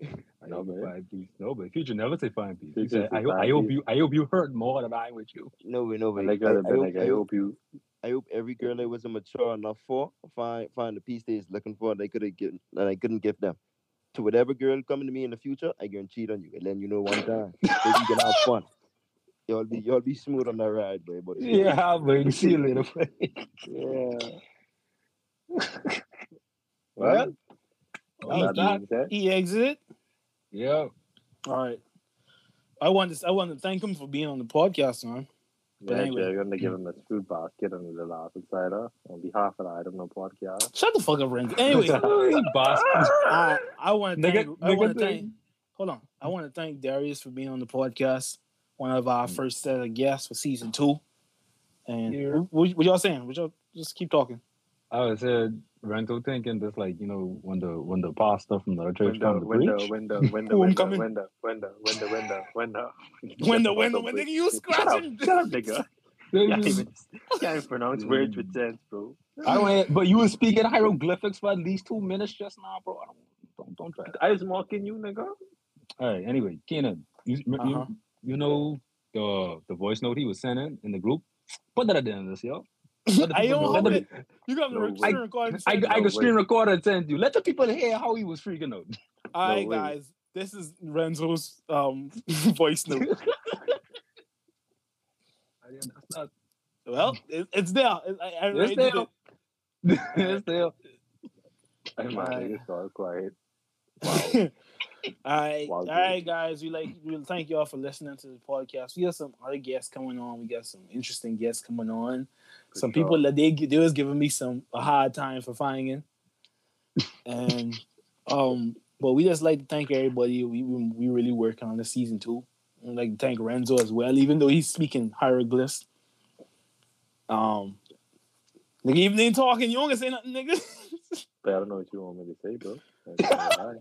A: I
C: No,
A: hope you
C: man.
A: find peace. No, but future never say find peace. He
C: Future
A: said, I, hope, I hope
C: peace.
A: you I hope you hurt more than I with you.
D: no way, no
C: I
D: way.
C: like
D: I,
C: that,
D: I
C: but
D: hope,
C: like,
D: I
C: I
D: hope
C: hope you.
D: I hope every girl I wasn't mature enough for find find the peace they is looking for they could have given that I couldn't give them. To whatever girl coming to me in the future, I gonna cheat on you and then you know one time. so you can have fun. Y'all be y'all be smooth on that ride, boy. But
A: Yeah, but see you later.
C: Yeah.
B: Well,
C: well,
B: that-
C: that
B: He exit.
A: Yeah.
B: All right. I want to I want to thank him for being on the podcast, man. But
C: yeah,
B: anyway.
C: we're gonna give mm. him a food basket and the last insider on behalf of the I don't know podcast.
B: Shut the fuck up, Renz. Anyway,
A: You bastard.
B: I I want to
A: Nigga,
B: thank I want to thank hold on. I want to thank Darius for being on the podcast. One of our mm. first set of guests for season two. And
A: Yeah.
B: what, what y'all saying? What y'all just keep talking.
A: I was said rental thinking just like, you know, when the when the pastor from the church
C: Window,
A: come to
C: window,
A: preach.
C: window,
B: Ooh,
C: window,
B: I'm
C: window,
B: coming.
C: window, window, window, window, window.
B: Window, window, window, nigga, you
C: Shut up,
B: scratching.
C: shut up, nigga. Can't even, can't even pronounce words with sense, bro.
A: I went, but you were speaking hieroglyphics for at least two minutes just now, bro. I don't don't don't try. that.
C: I was mocking you, nigga.
A: All right. Anyway, Keenan, you, you-
B: Uh-huh.
A: you know the the voice note he was sending in the group. Put that at the end of this, yo. Let the
B: I don't
A: know.
B: have
A: Let the-
B: it. You got
C: No
B: the
C: way.
B: screen recording.
A: I, I
C: No
A: can screen
C: way.
A: record and send you. Let the people hear how he was freaking out.
B: All right,
C: way.
B: guys. This is Renzo's um voice note.
A: Not-
B: Well, it, it's there. I, I
A: It's there.
B: it.
A: It's there.
C: I'm my
B: Right.
C: nigga, so quiet. Wow.
B: all right,
C: Wow,
B: all guys. We like we thank y'all for listening to the podcast. We got some other guests coming on. We got some interesting guests coming on.
C: For
B: some
C: sure.
B: people that they they was giving me some a hard time for finding, and um, but we just like to thank everybody. We we, we really working on the season two. We'd like to thank Renzo as well, even though he's speaking hieroglyphs. Um, nigga, even ain't talking, you don't gonna say nothing, nigga.
C: But I don't know what you want me to say, bro. That's a lie.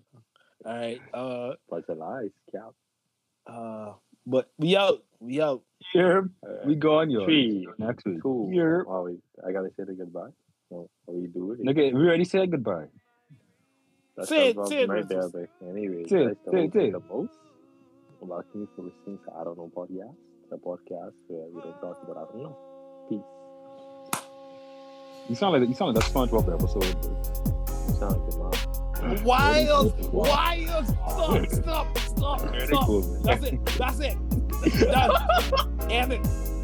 B: All right, uh,
C: Bunch of lies, cap.
B: uh, but we out, we out.
A: Here,
C: Alright.
A: we gone, yo.
C: Three,
A: Next week.
C: two.
A: Here.
C: Oh, wait, I gotta say the goodbye. No, are we doing it?
A: Nigga, we already said goodbye.
C: That's
B: Say it,
C: problem
B: say it,
C: right there, but anyway,
A: Say it,
C: that's the
A: say it,
C: host
A: say it.
C: the most. About you for listening to I Don't Know podcast, the podcast where we don't talk about I don't know. Peace.
A: You sound like you sound like that SpongeBob episode. Bro.
C: You sound like a mom.
B: Wild, wild. Stop, stop, stop, stop. That's it. That's it. Done. End it.